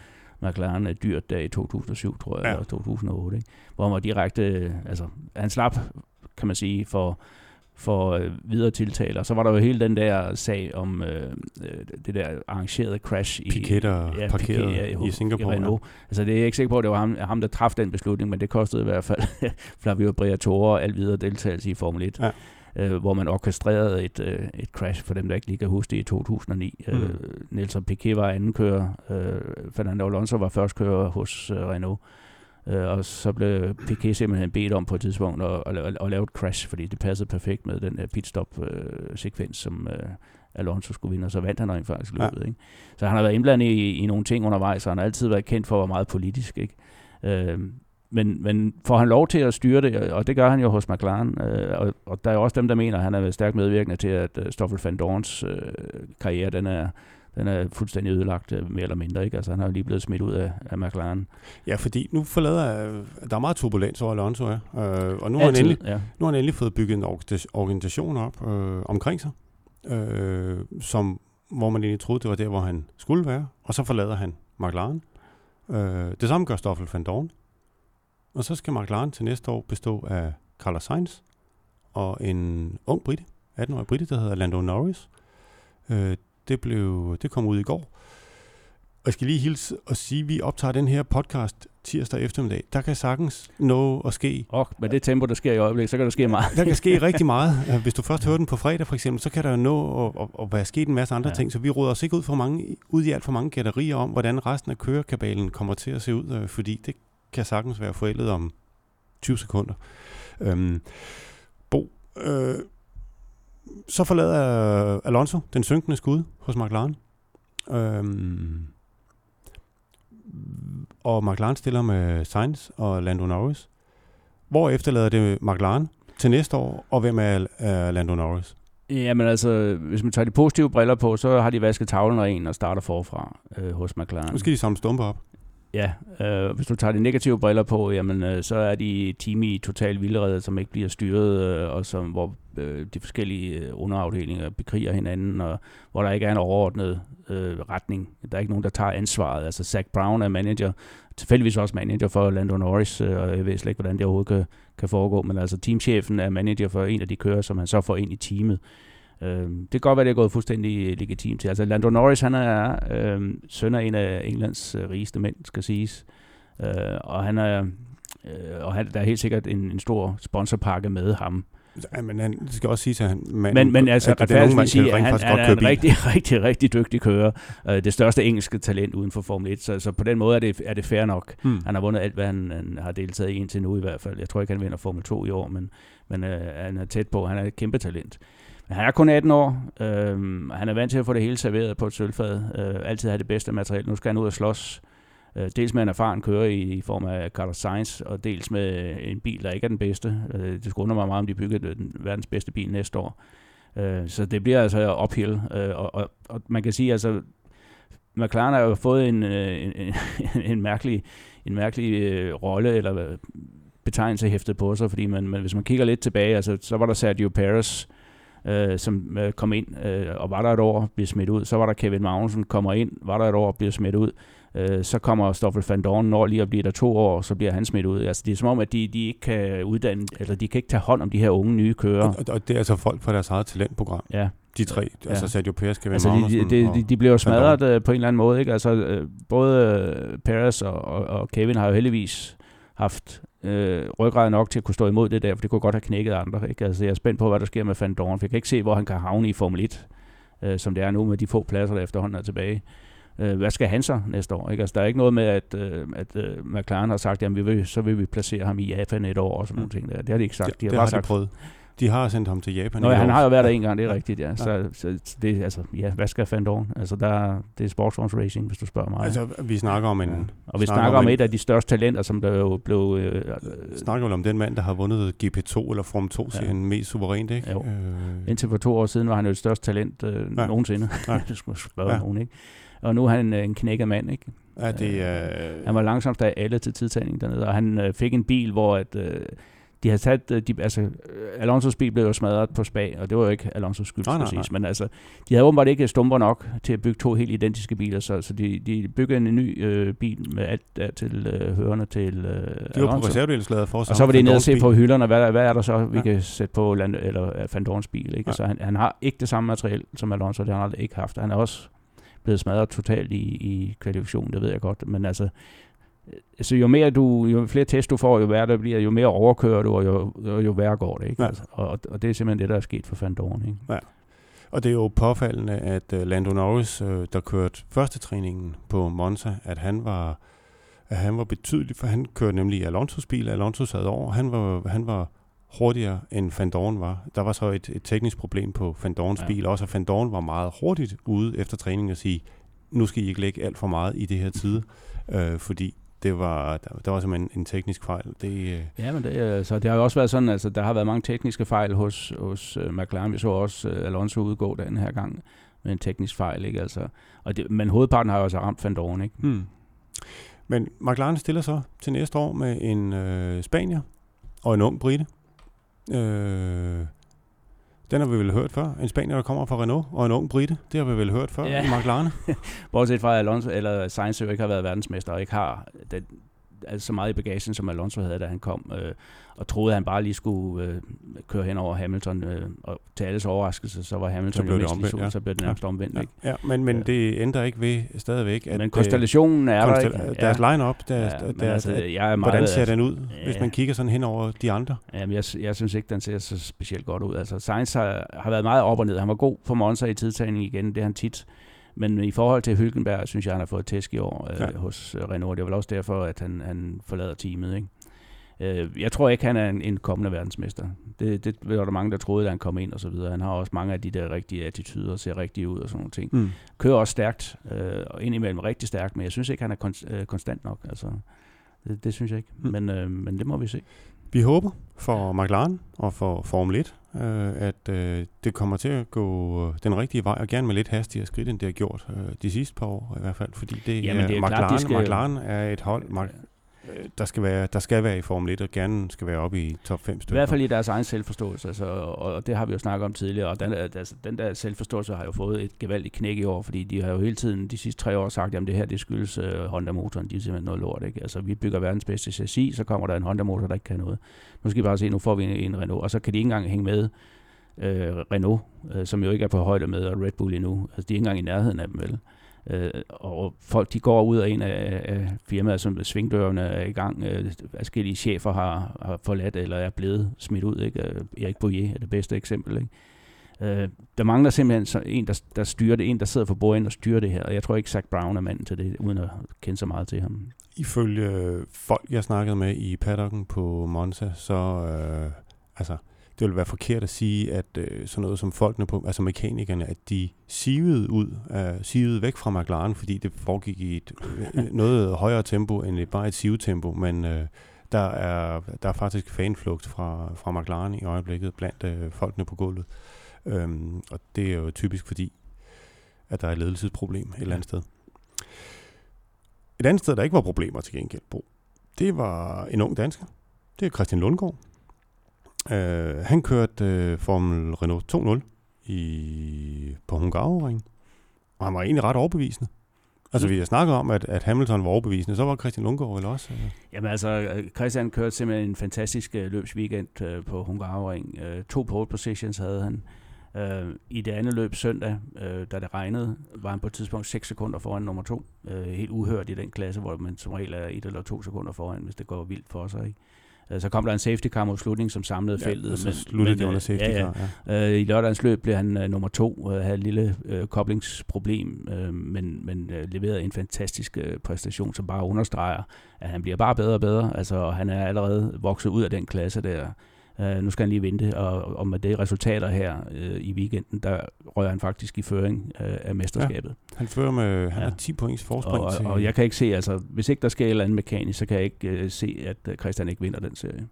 McLaren er dyrt der i 2007, tror jeg, ja. eller 2008, ikke? hvor han var direkte, altså han slap, kan man sige, for, for øh, videre tiltale. Og så var der jo hele den der sag om øh, øh det der arrangerede crash i, Piquet ja, parkeret Piquet, i, i Singapore. I Renault. Altså det er jeg ikke sikker på, at det var ham, ham der træffede den beslutning, men det kostede i hvert fald Flavio Briatore og al videre deltagelse i Formel 1. Ja øh, hvor man orkestrerede et, øh, et crash, for dem, der ikke lige kan huske det, i 2009. Mm. Øh, Nelson Piquet var anden kører, øh, Fernando Alonso var først kører hos øh, Renault, øh, og så blev Piquet simpelthen bedt om på et tidspunkt at, at, at, at lave et crash, fordi det passede perfekt med den her pitstop-sekvens, øh, som øh, Alonso skulle vinde, og så vandt han rent faktisk løbet. Ja. Ikke? Så han har været indblandet i, i nogle ting undervejs, og han har altid været kendt for at være meget politisk. Ikke? Øh, men, men får han lov til at styre det, og det gør han jo hos McLaren, øh, og, og der er også dem, der mener, at han er stærkt medvirkende til, at uh, Stoffel van Dorns øh, karriere, den er, den er fuldstændig ødelagt, øh, mere eller mindre. Ikke? Altså, han er jo lige blevet smidt ud af, af McLaren. Ja, fordi nu forlader der er meget turbulens over Alonso, ja. øh, og nu har, han endelig, ja. nu har han endelig fået bygget en organisation op øh, omkring sig, øh, som, hvor man egentlig troede, det var der, hvor han skulle være, og så forlader han McLaren. Øh, det samme gør Stoffel van Dorn. Og så skal McLaren til næste år bestå af Carlos Sainz og en ung brite, 18-årig brite, der hedder Lando Norris. Øh, det, blev, det kom ud i går. Og jeg skal lige hilse og sige, at vi optager den her podcast tirsdag eftermiddag. Der kan sagtens nå at ske. Og med det tempo, der sker i øjeblikket, så kan der ske meget. der kan ske rigtig meget. Hvis du først hører den på fredag for eksempel, så kan der jo nå at, at, at være sket en masse andre ja. ting. Så vi råder os ikke ud, for mange, ud i alt for mange gætterier om, hvordan resten af kørekabalen kommer til at se ud. Øh, fordi det kan sagtens være forældet om 20 sekunder. Øhm, Bo, øh, så forlader Alonso den synkende skud hos McLaren. Øhm, og McLaren stiller med Sainz og Lando Norris. Hvor efterlader det McLaren til næste år, og hvem er, er Lando Norris? Jamen altså, hvis man tager de positive briller på, så har de vasket tavlen ren og starter forfra øh, hos McLaren. Nu skal de samle stumper op. Ja, øh, hvis du tager de negative briller på, jamen, øh, så er de team i total vildrede, som ikke bliver styret, øh, og som, hvor øh, de forskellige øh, underafdelinger bekriger hinanden, og hvor der ikke er en overordnet øh, retning. Der er ikke nogen, der tager ansvaret. Altså Zach Brown er manager, tilfældigvis også manager for Lando Norris, øh, og jeg ved slet ikke, hvordan det overhovedet kan, kan foregå, men altså teamchefen er manager for en af de kører, som han så får ind i teamet. Øh, det kan godt være, det er gået fuldstændig legitimt til. Altså Lando Norris, han er øh, søn af en af Englands øh, rigeste mænd, skal siges. Øh, og han er, øh, og han, der er helt sikkert en, en stor sponsorpakke med ham. Ja, men han skal også sige, at han... Man, men, men altså, at retfærdigt vil sige, at han, han er en rigtig, rigtig, rigtig dygtig kører. Uh, det største engelske talent uden for Formel 1. Så, så på den måde er det, er det fair nok. Hmm. Han har vundet alt, hvad han, han har deltaget i indtil nu i hvert fald. Jeg tror ikke, han vinder Formel 2 i år, men, men uh, han er tæt på. Han er et kæmpe talent. Men han er kun 18 år. Øh, han er vant til at få det hele serveret på et sølvfad. Øh, altid have det bedste materiale. Nu skal han ud og slås. Øh, dels med en erfaren kører i, i form af Carlos Sainz, og dels med en bil, der ikke er den bedste. Øh, det skulle undre mig meget, om de bygger den verdens bedste bil næste år. Øh, så det bliver altså uphill. Øh, og, og, og man kan sige, altså McLaren har jo fået en, øh, en, en, en mærkelig, en mærkelig øh, rolle, eller øh, betegnelse hæftet på sig, fordi man, man, hvis man kigger lidt tilbage, altså, så var der Sergio Perez, øh, som øh, kom ind øh, og var der et år, blev smidt ud. Så var der Kevin Magnussen, kommer ind, var der et år, bliver smidt ud. Øh, så kommer Stoffel van Dorn, når lige at blive der to år, så bliver han smidt ud. Altså, det er som om, at de, de ikke kan uddanne, eller de kan ikke tage hånd om de her unge nye kører. Og, og det er altså folk fra deres eget talentprogram. Ja. De tre, ja. altså Sergio Perez, Kevin altså, Magnussen de, de, de, de bliver jo smadret øh, på en eller anden måde. Ikke? Altså, øh, både Perez og, og, og Kevin har jo heldigvis haft øh, ryggrad nok til at kunne stå imod det der, for det kunne godt have knækket andre. Ikke? Altså, jeg er spændt på, hvad der sker med Van Dorn, for jeg kan ikke se, hvor han kan havne i Formel 1, øh, som det er nu med de få pladser, der efterhånden er tilbage. Øh, hvad skal han så næste år? Ikke? Altså, der er ikke noget med, at, øh, at øh, McLaren har sagt, at vi vil, så vil vi placere ham i Japan et år og sådan mm. nogle ting. Der. Det har de ikke sagt. De, de har det bare har sagt, de prøvet. De har sendt ham til Japan. Nå, ja, han har jo været der en gang, det er rigtigt, ja. Så, så, så det, altså, ja, hvad skal Van Dorn? Altså, der, det er sportsvogns racing, hvis du spørger mig. Altså, vi snakker om en... Ja. Og vi snakker, snakker om, en, et af de største talenter, som der jo blev... Øh, snakker vel om den mand, der har vundet GP2 eller Form 2 ja. serien mest suverænt, ikke? Jo. Øh. Indtil for to år siden var han jo det største talent øh, ja. nogensinde. Ja. det skulle spørge ja. nogen, ikke? Og nu er han øh, en knækket mand, ikke? Ja, det. Øh... Han var langsomst af alle til tidtagning dernede, og han øh, fik en bil, hvor at... Øh, de havde sat, øh, de, altså, Alonso's bil blev jo smadret på spag, og det var jo ikke Alonso's skyld, nej, præcis, nej, nej. men altså, de havde åbenbart ikke stumper nok til at bygge to helt identiske biler, så, så de, de byggede en ny øh, bil med alt der til øh, hørende til øh, De var på reservedelslaget for Og så var de nede og se på hylderne, hvad, hvad er der så, vi ja. kan sætte på land, eller Van Dorns bil, ikke? Ja. Så han, han har ikke det samme materiel som Alonso, det har han aldrig ikke haft. Han er også blevet smadret totalt i, i kvalifikationen, det ved jeg godt, men altså, så jo mere du, jo flere test du får, jo værre det bliver, jo mere overkører du, og jo, jo, jo værre går det. Ikke? Ja. Altså, og, og det er simpelthen det, der er sket for Van Dorn. Ikke? Ja. Og det er jo påfaldende, at uh, Lando Norris, uh, der kørte første træningen på Monza, at han var, at han var betydelig, for han kørte nemlig Alonso's bil, Alonso sad over, han var, han var hurtigere end Van Dorn var. Der var så et, et teknisk problem på Van Dorns ja. bil, også at Van Dorn var meget hurtigt ude efter træningen og sige, nu skal I ikke lægge alt for meget i det her tid, øh, fordi det var, der, der var simpelthen en teknisk fejl. Det, øh. Ja, men det, så det har jo også været sådan, altså der har været mange tekniske fejl hos, hos uh, McLaren. Vi så også uh, Alonso udgå den her gang med en teknisk fejl, ikke? Altså, og det, men hovedparten har jo også ramt Van ikke? Hmm. Men McLaren stiller så til næste år med en øh, spanier og en ung brite. Øh, den har vi vel hørt før. En spanier, der kommer fra Renault, og en ung brite. Det har vi vel hørt før ja. McLaren. Bortset fra, at Alonso, eller Sainz jo ikke har været verdensmester, og ikke har den, altså så meget i bagagen, som Alonso havde, da han kom, øh, og troede, at han bare lige skulle øh, køre hen over Hamilton, øh, og til alles overraskelse, så var Hamilton så blev det omvendt, ja. så blev det nærmest omvendt. Ja, ikke? ja men, men ja. det ændrer ikke ved stadigvæk, at... Men konstellationen er der ikke. Deres ja. line-up, deres, ja, der, altså, jeg er meget, hvordan ser den ud, ja. hvis man kigger sådan hen over de andre? Jamen, jeg, jeg synes ikke, den ser så specielt godt ud. Altså, Sainz har, har været meget op og ned. Han var god på Monza i tidtagning igen, det er han tit. Men i forhold til Hülkenberg, synes jeg, han har fået tæsk i år øh, ja. hos øh, Renault. Det er vel også derfor, at han, han forlader teamet. Ikke? Øh, jeg tror ikke, han er en, en kommende verdensmester. Det, det var der mange, der troede, da han kom ind og så videre. Han har også mange af de der rigtige attityder, ser rigtig ud og sådan nogle ting. Mm. Kører også stærkt, øh, og indimellem rigtig stærkt, men jeg synes ikke, han er kon- øh, konstant nok. Altså, det, det synes jeg ikke, mm. men, øh, men det må vi se. Vi håber for McLaren og for Formel 1, øh, at øh, det kommer til at gå øh, den rigtige vej, og gerne med lidt hastigere skridt, end det har gjort øh, de sidste par år i hvert fald, fordi det, Jamen, det er McLaren, klart, de skal... McLaren er et hold, Øh, der skal, være, der skal være i Formel 1, og gerne skal være oppe i top 5 stykker. I hvert fald i deres egen selvforståelse, altså, og det har vi jo snakket om tidligere, og den, altså, den der selvforståelse har jo fået et gevaldigt knæk i år, fordi de har jo hele tiden de sidste tre år sagt, at det her det skyldes uh, Honda-motoren, de er simpelthen noget lort. Ikke? Altså, vi bygger verdens bedste chassis, så kommer der en Honda-motor, der ikke kan noget. Nu skal vi bare se, nu får vi en, en Renault, og så kan de ikke engang hænge med uh, Renault, uh, som jo ikke er på højde med, og Red Bull endnu. Altså, de er ikke engang i nærheden af dem, vel? Øh, og folk de går ud af en af, af firmaer, som svingdørene er i gang. Øh, forskellige chefer har, har forladt eller er blevet smidt ud. Ikke? Øh, Erik Bouillet er det bedste eksempel. Ikke? Øh, der mangler simpelthen så en, der, der styrer det, en, der sidder for bordet og styrer det her. Og jeg tror ikke, Zach Brown er manden til det, uden at kende så meget til ham. Ifølge folk, jeg snakkede med i paddocken på Monza, så øh, altså, det vil være forkert at sige, at øh, sådan noget som folkene på, altså mekanikerne, at de sivede ud, øh, sivede væk fra McLaren, fordi det foregik i et øh, øh noget højere tempo end bare et sivetempo, men øh, der, er, der er faktisk fanflugt fra, fra McLaren i øjeblikket blandt øh, folkene på gulvet. Øhm, og det er jo typisk fordi, at der er et ledelsesproblem et eller andet sted. Et andet sted, der ikke var problemer til gengæld på, det var en ung dansker, Det er Christian Lundgaard. Øh, han kørte øh, Formel Renault 2.0 i, på Hungaroring, og han var egentlig ret overbevisende. Altså, vi har snakket om, at, at Hamilton var overbevisende, så var Christian Lundgaard vel også? Eller? Jamen altså, Christian kørte simpelthen en fantastisk uh, løbsweekend uh, på Hungaroring. Uh, to pole positions havde han. Uh, I det andet løb søndag, uh, da det regnede, var han på et tidspunkt 6 sekunder foran nummer to. Uh, helt uhørt i den klasse, hvor man som regel er et eller to sekunder foran, hvis det går vildt for sig. Ikke? Så kom der en safety car mod slutning, som samlede ja, feltet. Så sluttede det under safety ja, ja. car, ja. I lørdagens løb blev han uh, nummer to, uh, havde et lille uh, koblingsproblem, uh, men, men uh, leverede en fantastisk uh, præstation, som bare understreger, at han bliver bare bedre og bedre. Altså, og han er allerede vokset ud af den klasse der. Uh, nu skal han lige vente, og, og med det resultater her uh, i weekenden, der rører han faktisk i føring uh, af mesterskabet. Ja, han fører med, han ja. har 10 points forspring. Og, til... og jeg kan ikke se, altså hvis ikke der sker et eller andet mekanisk, så kan jeg ikke uh, se, at Christian ikke vinder den serie.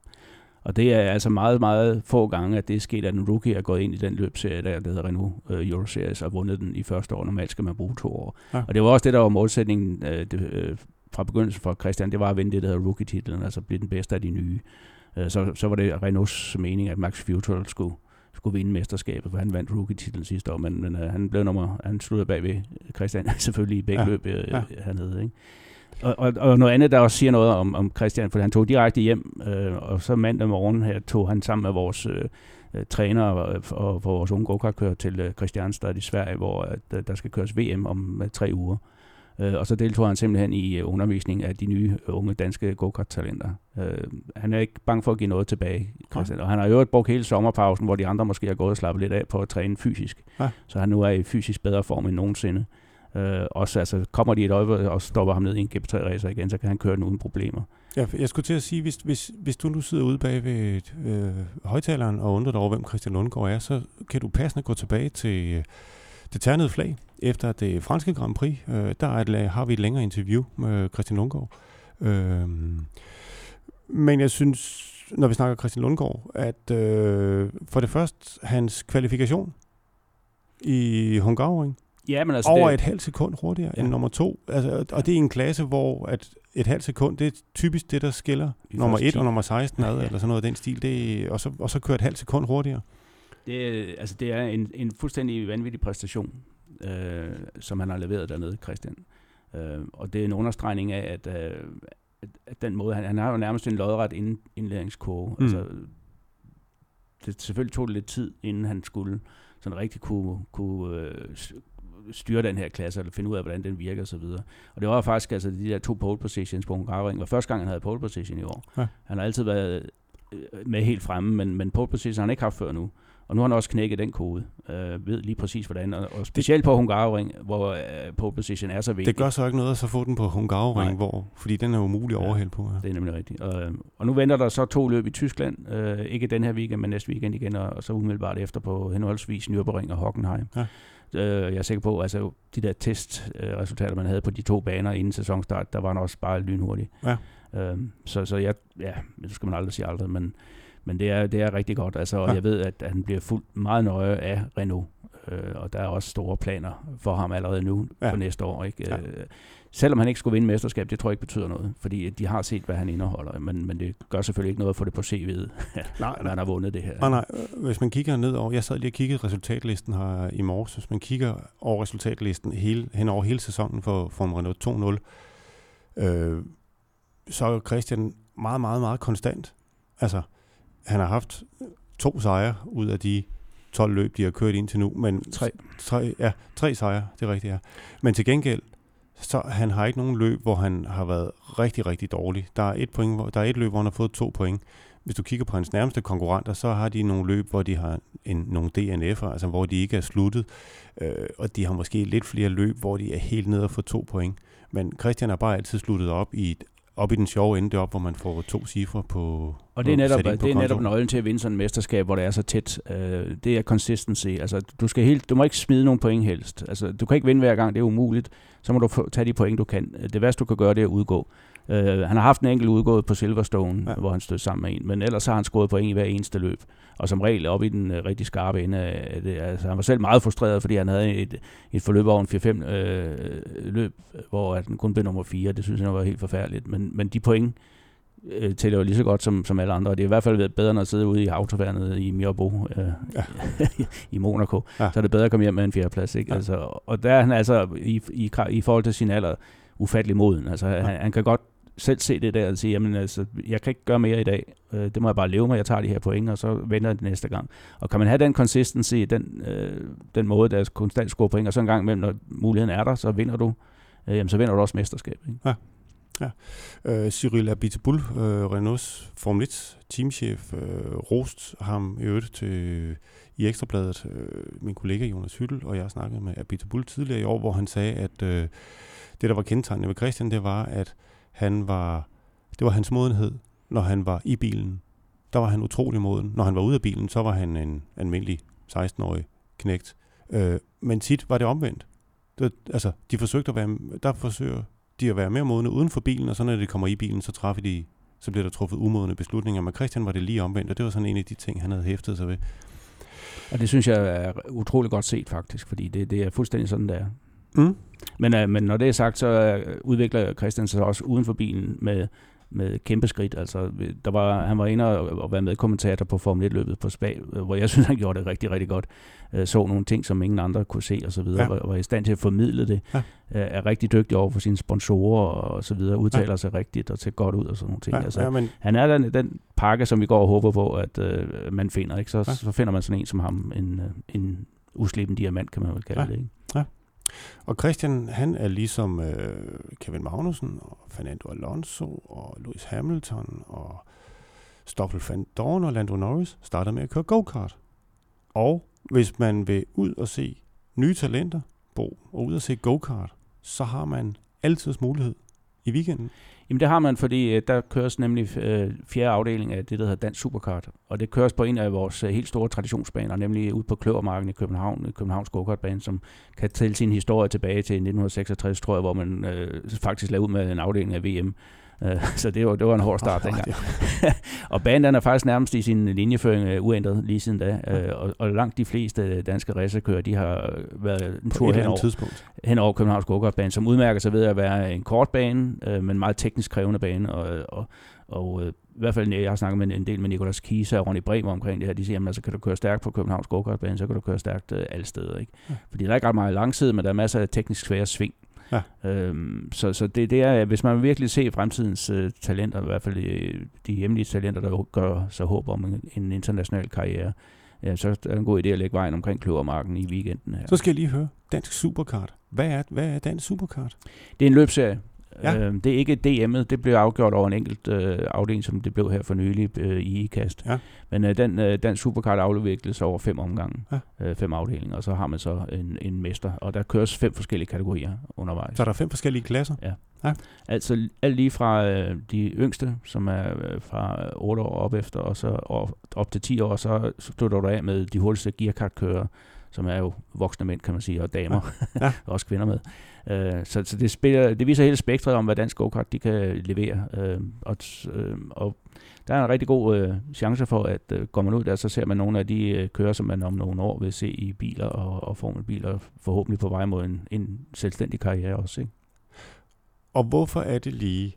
Og det er altså meget, meget få gange, at det er sket, at en rookie er gået ind i den løbserie, der, der hedder Renault uh, Euroseries, og vundet den i første år. Normalt skal man bruge to år. Ja. Og det var også det, der var målsætningen uh, det, uh, fra begyndelsen for Christian. Det var at vinde det, der hedder rookie-titlen, altså blive den bedste af de nye. Uh, så, så var det Renaults mening, at Max Futural skulle, skulle vinde mesterskabet, for han vandt rookie-titlen sidste år, men, men uh, han blev nummer, han sluttede bagved Christian, selvfølgelig i begge ja. løb uh, ja. hernede. Ikke? Og, og, og noget andet, der også siger noget om, om Christian, for han tog direkte hjem, øh, og så mandag morgen her tog han sammen med vores øh, øh træner og, og for vores unge go til øh, Christianstad i Sverige, hvor at, øh, der skal køres VM om øh, tre uger. Øh, og så deltog han simpelthen i øh, undervisning af de nye øh, unge danske go-kart-talenter. Øh, han er ikke bange for at give noget tilbage, Christian. Ja. Og han har jo brugt hele sommerpausen, hvor de andre måske har gået og slappet lidt af på at træne fysisk. Ja. Så han nu er i fysisk bedre form end nogensinde. Øh, også altså, kommer de et øjeblik og stopper ham ned i en GP3-racer igen, så kan han køre den uden problemer. Ja, jeg skulle til at sige, hvis, hvis, hvis du nu sidder ude bag ved øh, højtaleren og undrer dig over, hvem Christian Lundgaard er, så kan du passende gå tilbage til øh, det ternede flag efter det franske Grand Prix. Øh, der er har vi et længere interview med Christian Lundgaard. Øh, men jeg synes, når vi snakker Christian Lundgaard, at øh, for det første, hans kvalifikation i Hungaroring, Ja, men altså over det... et halvt sekund hurtigere ja. end nummer to. Altså, og det er en klasse, hvor at et halvt sekund, det er typisk det, der skiller I nummer 1 og nummer 16 ad, ja. eller sådan noget af den stil. Det, og, så, og så kører et halvt sekund hurtigere. Det, altså, det er en, en fuldstændig vanvittig præstation, øh, som han har leveret dernede, Christian. Øh, og det er en understregning af, at, øh, at, at den måde, han, han har jo nærmest en lodret ind, indlæringskurve. Mm. Altså, det selvfølgelig tog det lidt tid, inden han skulle sådan rigtig kunne, kunne øh, styre den her klasse, eller finde ud af, hvordan den virker osv. Og, og det var faktisk, altså de der to pole positions på Hungaroring, var første gang, han havde pole position i år. Ja. Han har altid været øh, med helt fremme, men, men pole position har han ikke haft før nu. Og nu har han også knækket den kode, øh, ved lige præcis hvordan, og, og specielt på Hungaroring, hvor øh, pole position er så vigtig. Det gør så ikke noget at så få den på Hungaroring, hvor, fordi den er umulig at ja, overhælde på. Ja. Det er nemlig rigtigt. Og, og nu venter der så to løb i Tyskland, øh, ikke den her weekend, men næste weekend igen, og, og så umiddelbart efter på henholdsvis Nürburgring og Hockenheim. Ja. Øh, jeg er sikker på, altså de der testresultater, man havde på de to baner inden sæsonstart, der var han også bare lynhurtigt. Ja. Øh, så, så jeg, ja, det skal man aldrig sige aldrig, men, men det, er, det er rigtig godt. Altså, og ja. jeg ved, at han bliver fuldt meget nøje af Renault, øh, og der er også store planer for ham allerede nu ja. for næste år. Ikke? Ja. Øh, selvom han ikke skulle vinde mesterskab, det tror jeg ikke betyder noget, fordi de har set, hvad han indeholder, men, men det gør selvfølgelig ikke noget for det på CV'et, nej, at han har vundet det her. Nej, nej, hvis man kigger ned over, jeg sad lige og kiggede resultatlisten her i morges, hvis man kigger over resultatlisten hele, hen over hele sæsonen for Formel Renault 2.0, øh, så er Christian meget, meget, meget konstant. Altså, han har haft to sejre ud af de 12 løb, de har kørt ind til nu. Men tre. tre ja, tre sejre, det er rigtigt, ja. Men til gengæld, så han har ikke nogen løb, hvor han har været rigtig, rigtig dårlig. Der er et, point, hvor, der er et løb, hvor han har fået to point. Hvis du kigger på hans nærmeste konkurrenter, så har de nogle løb, hvor de har en, nogle DNF'er, altså hvor de ikke er sluttet. Øh, og de har måske lidt flere løb, hvor de er helt nede og får to point. Men Christian har bare altid sluttet op i et op i den sjove ende op, hvor man får to cifre på Og det er netop, det er netop nøglen til at vinde sådan et mesterskab, hvor det er så tæt. Uh, det er consistency. Altså, du, skal helt, du må ikke smide nogen point helst. Altså, du kan ikke vinde hver gang, det er umuligt. Så må du få, tage de point, du kan. Det værste, du kan gøre, det er at udgå. Uh, han har haft en enkelt udgået på Silverstone, ja. hvor han stod sammen med en, men ellers har han scoret point i hver eneste løb. Og som regel op i den uh, rigtig skarpe ende. Uh, det, altså, han var selv meget frustreret, fordi han havde et, et forløb over en 4-5 øh, løb, hvor han kun blev nummer 4. Det synes jeg var helt forfærdeligt. Men, men de point, øh, tæller jo lige så godt som, som alle andre. Det er i hvert fald bedre, end at sidde ude i autoværnet i Mirabo øh, ja. i Monaco. Ja. Så er det bedre at komme hjem med en fjerdeplads. Ikke? Ja. Altså, og der er han altså i, i, i forhold til sin alder ufattelig moden. Altså, ja. han, han kan godt selv se det der og sige, jamen altså, jeg kan ikke gøre mere i dag. Øh, det må jeg bare leve med, jeg tager de her point, og så vender det næste gang. Og kan man have den consistency, den, øh, den måde, der konstant score point, og så en gang imellem, når muligheden er der, så vinder du, øh, jamen, så vinder du også mesterskab. Ikke? Ja. Ja. Øh, Cyril Abiteboul, øh, Renaults Formel 1 teamchef, øh, rost ham i øvrigt til, i Ekstrabladet. Øh, min kollega Jonas Hyttel og jeg snakkede med Abiteboul tidligere i år, hvor han sagde, at øh, det, der var kendetegnende ved Christian, det var, at han var, det var hans modenhed, når han var i bilen. Der var han utrolig moden. Når han var ude af bilen, så var han en almindelig 16-årig knægt. Øh, men tit var det omvendt. Det, altså, de forsøgte at være, der forsøger de at være mere modne uden for bilen, og så når de kommer i bilen, så træffer de, så bliver der truffet umodne beslutninger. Men Christian var det lige omvendt, og det var sådan en af de ting, han havde hæftet sig ved. Og det synes jeg er utrolig godt set faktisk, fordi det, det er fuldstændig sådan, der. Mm. Men, uh, men når det er sagt, så uh, udvikler Christian sig også uden for bilen med, med kæmpe skridt. Altså, der var, han var inde og, og være med kommentator på Formel 1-løbet på Spa, hvor jeg synes, han gjorde det rigtig, rigtig godt. Uh, så nogle ting, som ingen andre kunne se og så videre, ja. var, var i stand til at formidle det. Ja. Er rigtig dygtig over for sine sponsorer og så videre, udtaler ja. sig rigtigt og ser godt ud og sådan nogle ting. Ja, altså, ja, men... Han er den, den pakke, som vi går og håber på, at uh, man finder. Ikke? Så, ja. så finder man sådan en som ham, en, en uslippen diamant, kan man vel kalde ja. det. Ikke? Og Christian, han er ligesom øh, Kevin Magnussen og Fernando Alonso og Lewis Hamilton og Stoffel van Dorn og Lando Norris starter med at køre go-kart. Og hvis man vil ud og se nye talenter, bo og ud og se go-kart, så har man altid mulighed i weekenden. Jamen det har man, fordi øh, der køres nemlig øh, fjerde afdeling af det, der hedder Dansk Superkart. Og det køres på en af vores øh, helt store traditionsbaner, nemlig ud på Kløvermarken i København, i Københavns go som kan tælle sin historie tilbage til 1966, tror jeg, hvor man øh, faktisk lavede ud med en afdeling af VM. Øh, så det var, det var en hård start dengang. og banen den er faktisk nærmest i sin linjeføring uh, uændret lige siden da. Uh, og, og langt de fleste danske racerkører, de har været en tur hen over, hen over Københavns Gokartbane, som udmærker sig ved at være en kort bane, uh, men meget teknisk krævende bane. Og, og, og uh, i hvert fald, jeg har snakket med en del med Nikolas Kisa og Ronny Bremer omkring det her, de siger, at altså, kan du køre stærkt på Københavns Gokartbane, så kan du køre stærkt uh, alle steder. Ikke? Ja. Fordi der er ikke ret meget langside, men der er masser af teknisk svære sving. Ja. Øhm, så så det, det er, hvis man virkelig ser fremtidens uh, talenter, i hvert fald de, de hjemlige talenter, der gør sig håb om en, en international karriere, ja, så er det en god idé at lægge vejen omkring Kløvermarken i weekenden her. Så skal jeg lige høre, Dansk Superkart. Hvad er, hvad er Dansk Superkart? Det er en løbserie. Ja. Øh, det er ikke DM'et, det blev afgjort over en enkelt øh, afdeling, som det blev her for nylig øh, i IKAST. Ja. Men øh, den, øh, den supercard afvikles over fem omgange, ja. øh, fem afdelinger, og så har man så en, en mester, og der køres fem forskellige kategorier undervejs. Så er der fem forskellige klasser? Ja. ja. Altså alt lige fra øh, de yngste, som er øh, fra 8 år op efter, og så op, op til 10 år, så slutter du af med de hurtigste gearkartkører, som er jo voksne mænd, kan man sige, og damer, ja. Ja. også kvinder med. Øh, så så det, spiller, det viser hele spektret om, hvad dansk go-kart de kan øh, levere. Øh, og, øh, og der er en rigtig god øh, chance for, at øh, går man ud der, så ser man nogle af de øh, kører, som man om nogle år vil se i biler og, og formelbiler, forhåbentlig på vej mod en, en selvstændig karriere også. Ikke? Og hvorfor er det lige,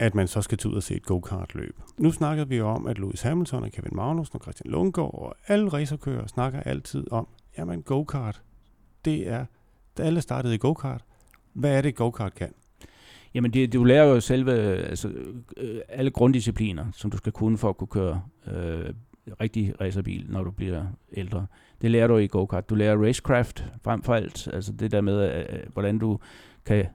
at man så skal tage ud og se et go-kart-løb. Nu snakkede vi om, at Lewis Hamilton og Kevin Magnussen og Christian Lundgaard og alle racerkører snakker altid om, jamen go-kart, det er, alle startede i go-kart, hvad er det, go-kart kan? Jamen, det, du lærer jo selve, altså, øh, alle grunddiscipliner, som du skal kunne for at kunne køre øh, rigtig racerbil, når du bliver ældre. Det lærer du i go-kart. Du lærer racecraft frem for alt, altså det der med, øh, øh hvordan du kan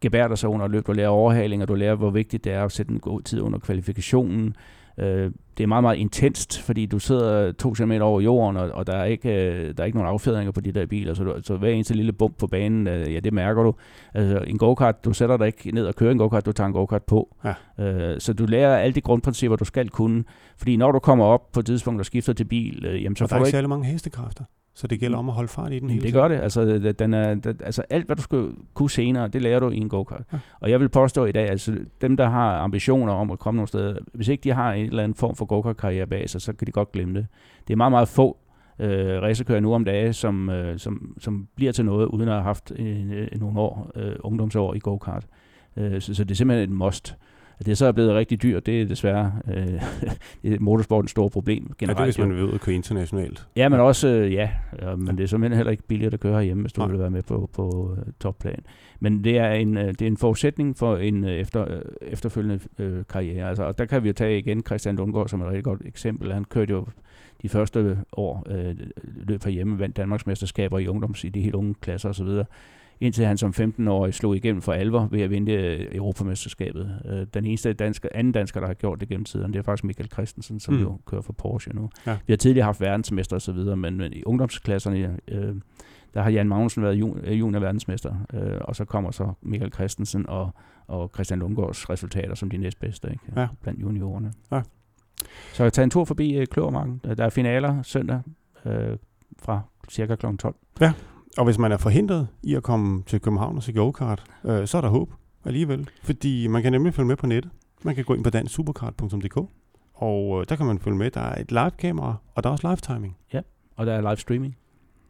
gebære dig sig under løb. Du lærer overhaling, og du lærer, hvor vigtigt det er at sætte en god tid under kvalifikationen. Øh, det er meget, meget intenst, fordi du sidder to cm over jorden, og, og der, er ikke, øh, der er ikke nogen affjedringer på de der biler, så, du, så hver eneste lille bump på banen, øh, ja, det mærker du. Altså, en go-kart, du sætter dig ikke ned og kører en go-kart, du tager en go-kart på. Ja. Øh, så du lærer alle de grundprincipper, du skal kunne, fordi når du kommer op på et tidspunkt og skifter til bil, øh, jamen så og får der er ikke særlig mange hestekræfter. Så det gælder om at holde fart i den hele Det gør det. Altså, den er, den, altså alt, hvad du skal kunne senere, det lærer du i en go-kart. Ja. Og jeg vil påstå i dag, altså dem, der har ambitioner om at komme nogle steder, hvis ikke de har en eller anden form for go-kart-karriere bag sig, så kan de godt glemme det. Det er meget, meget få øh, racerkører nu om dagen, som, øh, som, som bliver til noget, uden at have haft en, en, nogle år, øh, ungdomsår i go-kart. Øh, så, så det er simpelthen et must. At det så er blevet rigtig dyrt, det er desværre øh, det er motorsportens store problem generelt. Ja, det er, hvis man vil ud og køre internationalt. Ja, men også, øh, ja, ja, men det er simpelthen heller ikke billigt at køre herhjemme, hvis du Nej. vil være med på, på uh, topplan. Men det er en, uh, det er en forudsætning for en uh, efter, uh, efterfølgende uh, karriere. Altså, og der kan vi jo tage igen Christian Lundgaard som et rigtig godt eksempel. Han kørte jo de første år øh, løb hjemme, vandt Danmarksmesterskaber i ungdoms i de helt unge klasser osv., indtil han som 15-årig slog igennem for alvor ved at vinde øh, Europamesterskabet. Øh, den eneste danske, anden dansker, der har gjort det gennem tiden, det er faktisk Michael Christensen, som mm. jo kører for Porsche nu. Ja. Vi har tidligere haft verdensmester osv., men, men i ungdomsklasserne, øh, der har Jan Magnussen været jun, junior verdensmester, øh, og så kommer så Michael Christensen og, og Christian Lundgaards resultater som de næstbedste ikke? Ja. blandt juniorerne. Ja. Så tager en tur forbi øh, Kløvermarken. Der er finaler søndag øh, fra cirka kl. 12. Ja, og hvis man er forhindret i at komme til København og se go-kart, øh, så er der håb alligevel. Fordi man kan nemlig følge med på nettet. Man kan gå ind på dansksuperkart.dk, og øh, der kan man følge med. Der er et live-kamera, og der er også live-timing. Ja, og der er live-streaming.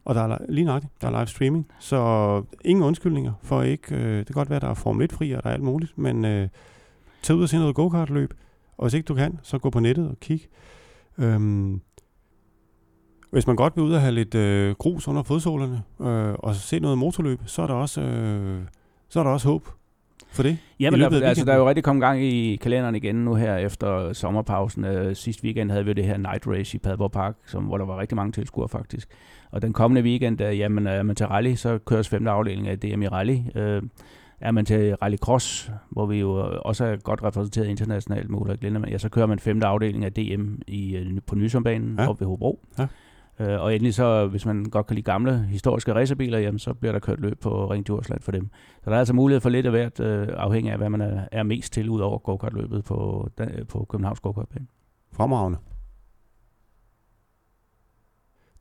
Og der er lige nok, der er live streaming. Så ingen undskyldninger for ikke... Øh, det kan godt være, der er Formel 1-fri, og der er alt muligt, men øh, tag ud og se noget go-kart-løb. Og hvis ikke du kan, så gå på nettet og kig. Øhm, hvis man godt vil ud og have lidt øh, grus under fodsålerne øh, og se noget motorløb, så er der også, øh, så er der også håb for det? Ja, men der, altså, der er jo rigtig kommet gang i kalenderen igen nu her efter sommerpausen. Øh, sidste weekend havde vi det her night race i Padborg Park, som, hvor der var rigtig mange tilskuere faktisk. Og den kommende weekend, øh, jamen, er man til rally, så køres femte afdeling af DM i rally. Øh, er man til rallycross, hvor vi jo også er godt repræsenteret internationalt med Ulrik Lindemann, ja, så kører man femte afdeling af DM i, øh, på Nysombanen ja. op ved Hobro. Ja. Øh, og endelig så, hvis man godt kan lide gamle historiske racerbiler, jamen, så bliver der kørt løb på Ring Djursland for dem. Så der er altså mulighed for lidt af hvert, øh, afhængig af hvad man er, er mest til, ud over go-kart-løbet på, øh, på Københavns go -kartbane. Fremragende.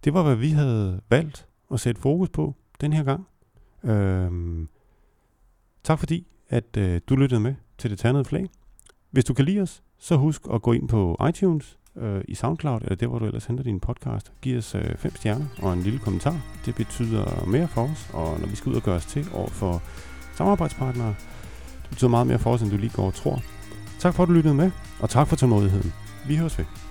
Det var, hvad vi havde valgt at sætte fokus på den her gang. Øhm, tak fordi, at øh, du lyttede med til det ternede flag. Hvis du kan lide os, så husk at gå ind på iTunes, øh, i SoundCloud, eller der, hvor du ellers henter din podcast. Giv os øh, fem stjerner og en lille kommentar. Det betyder mere for os, og når vi skal ud og gøre os til over for samarbejdspartnere, det betyder meget mere for os, end du lige går og tror. Tak for, at du lyttede med, og tak for tålmodigheden. Vi høres ved.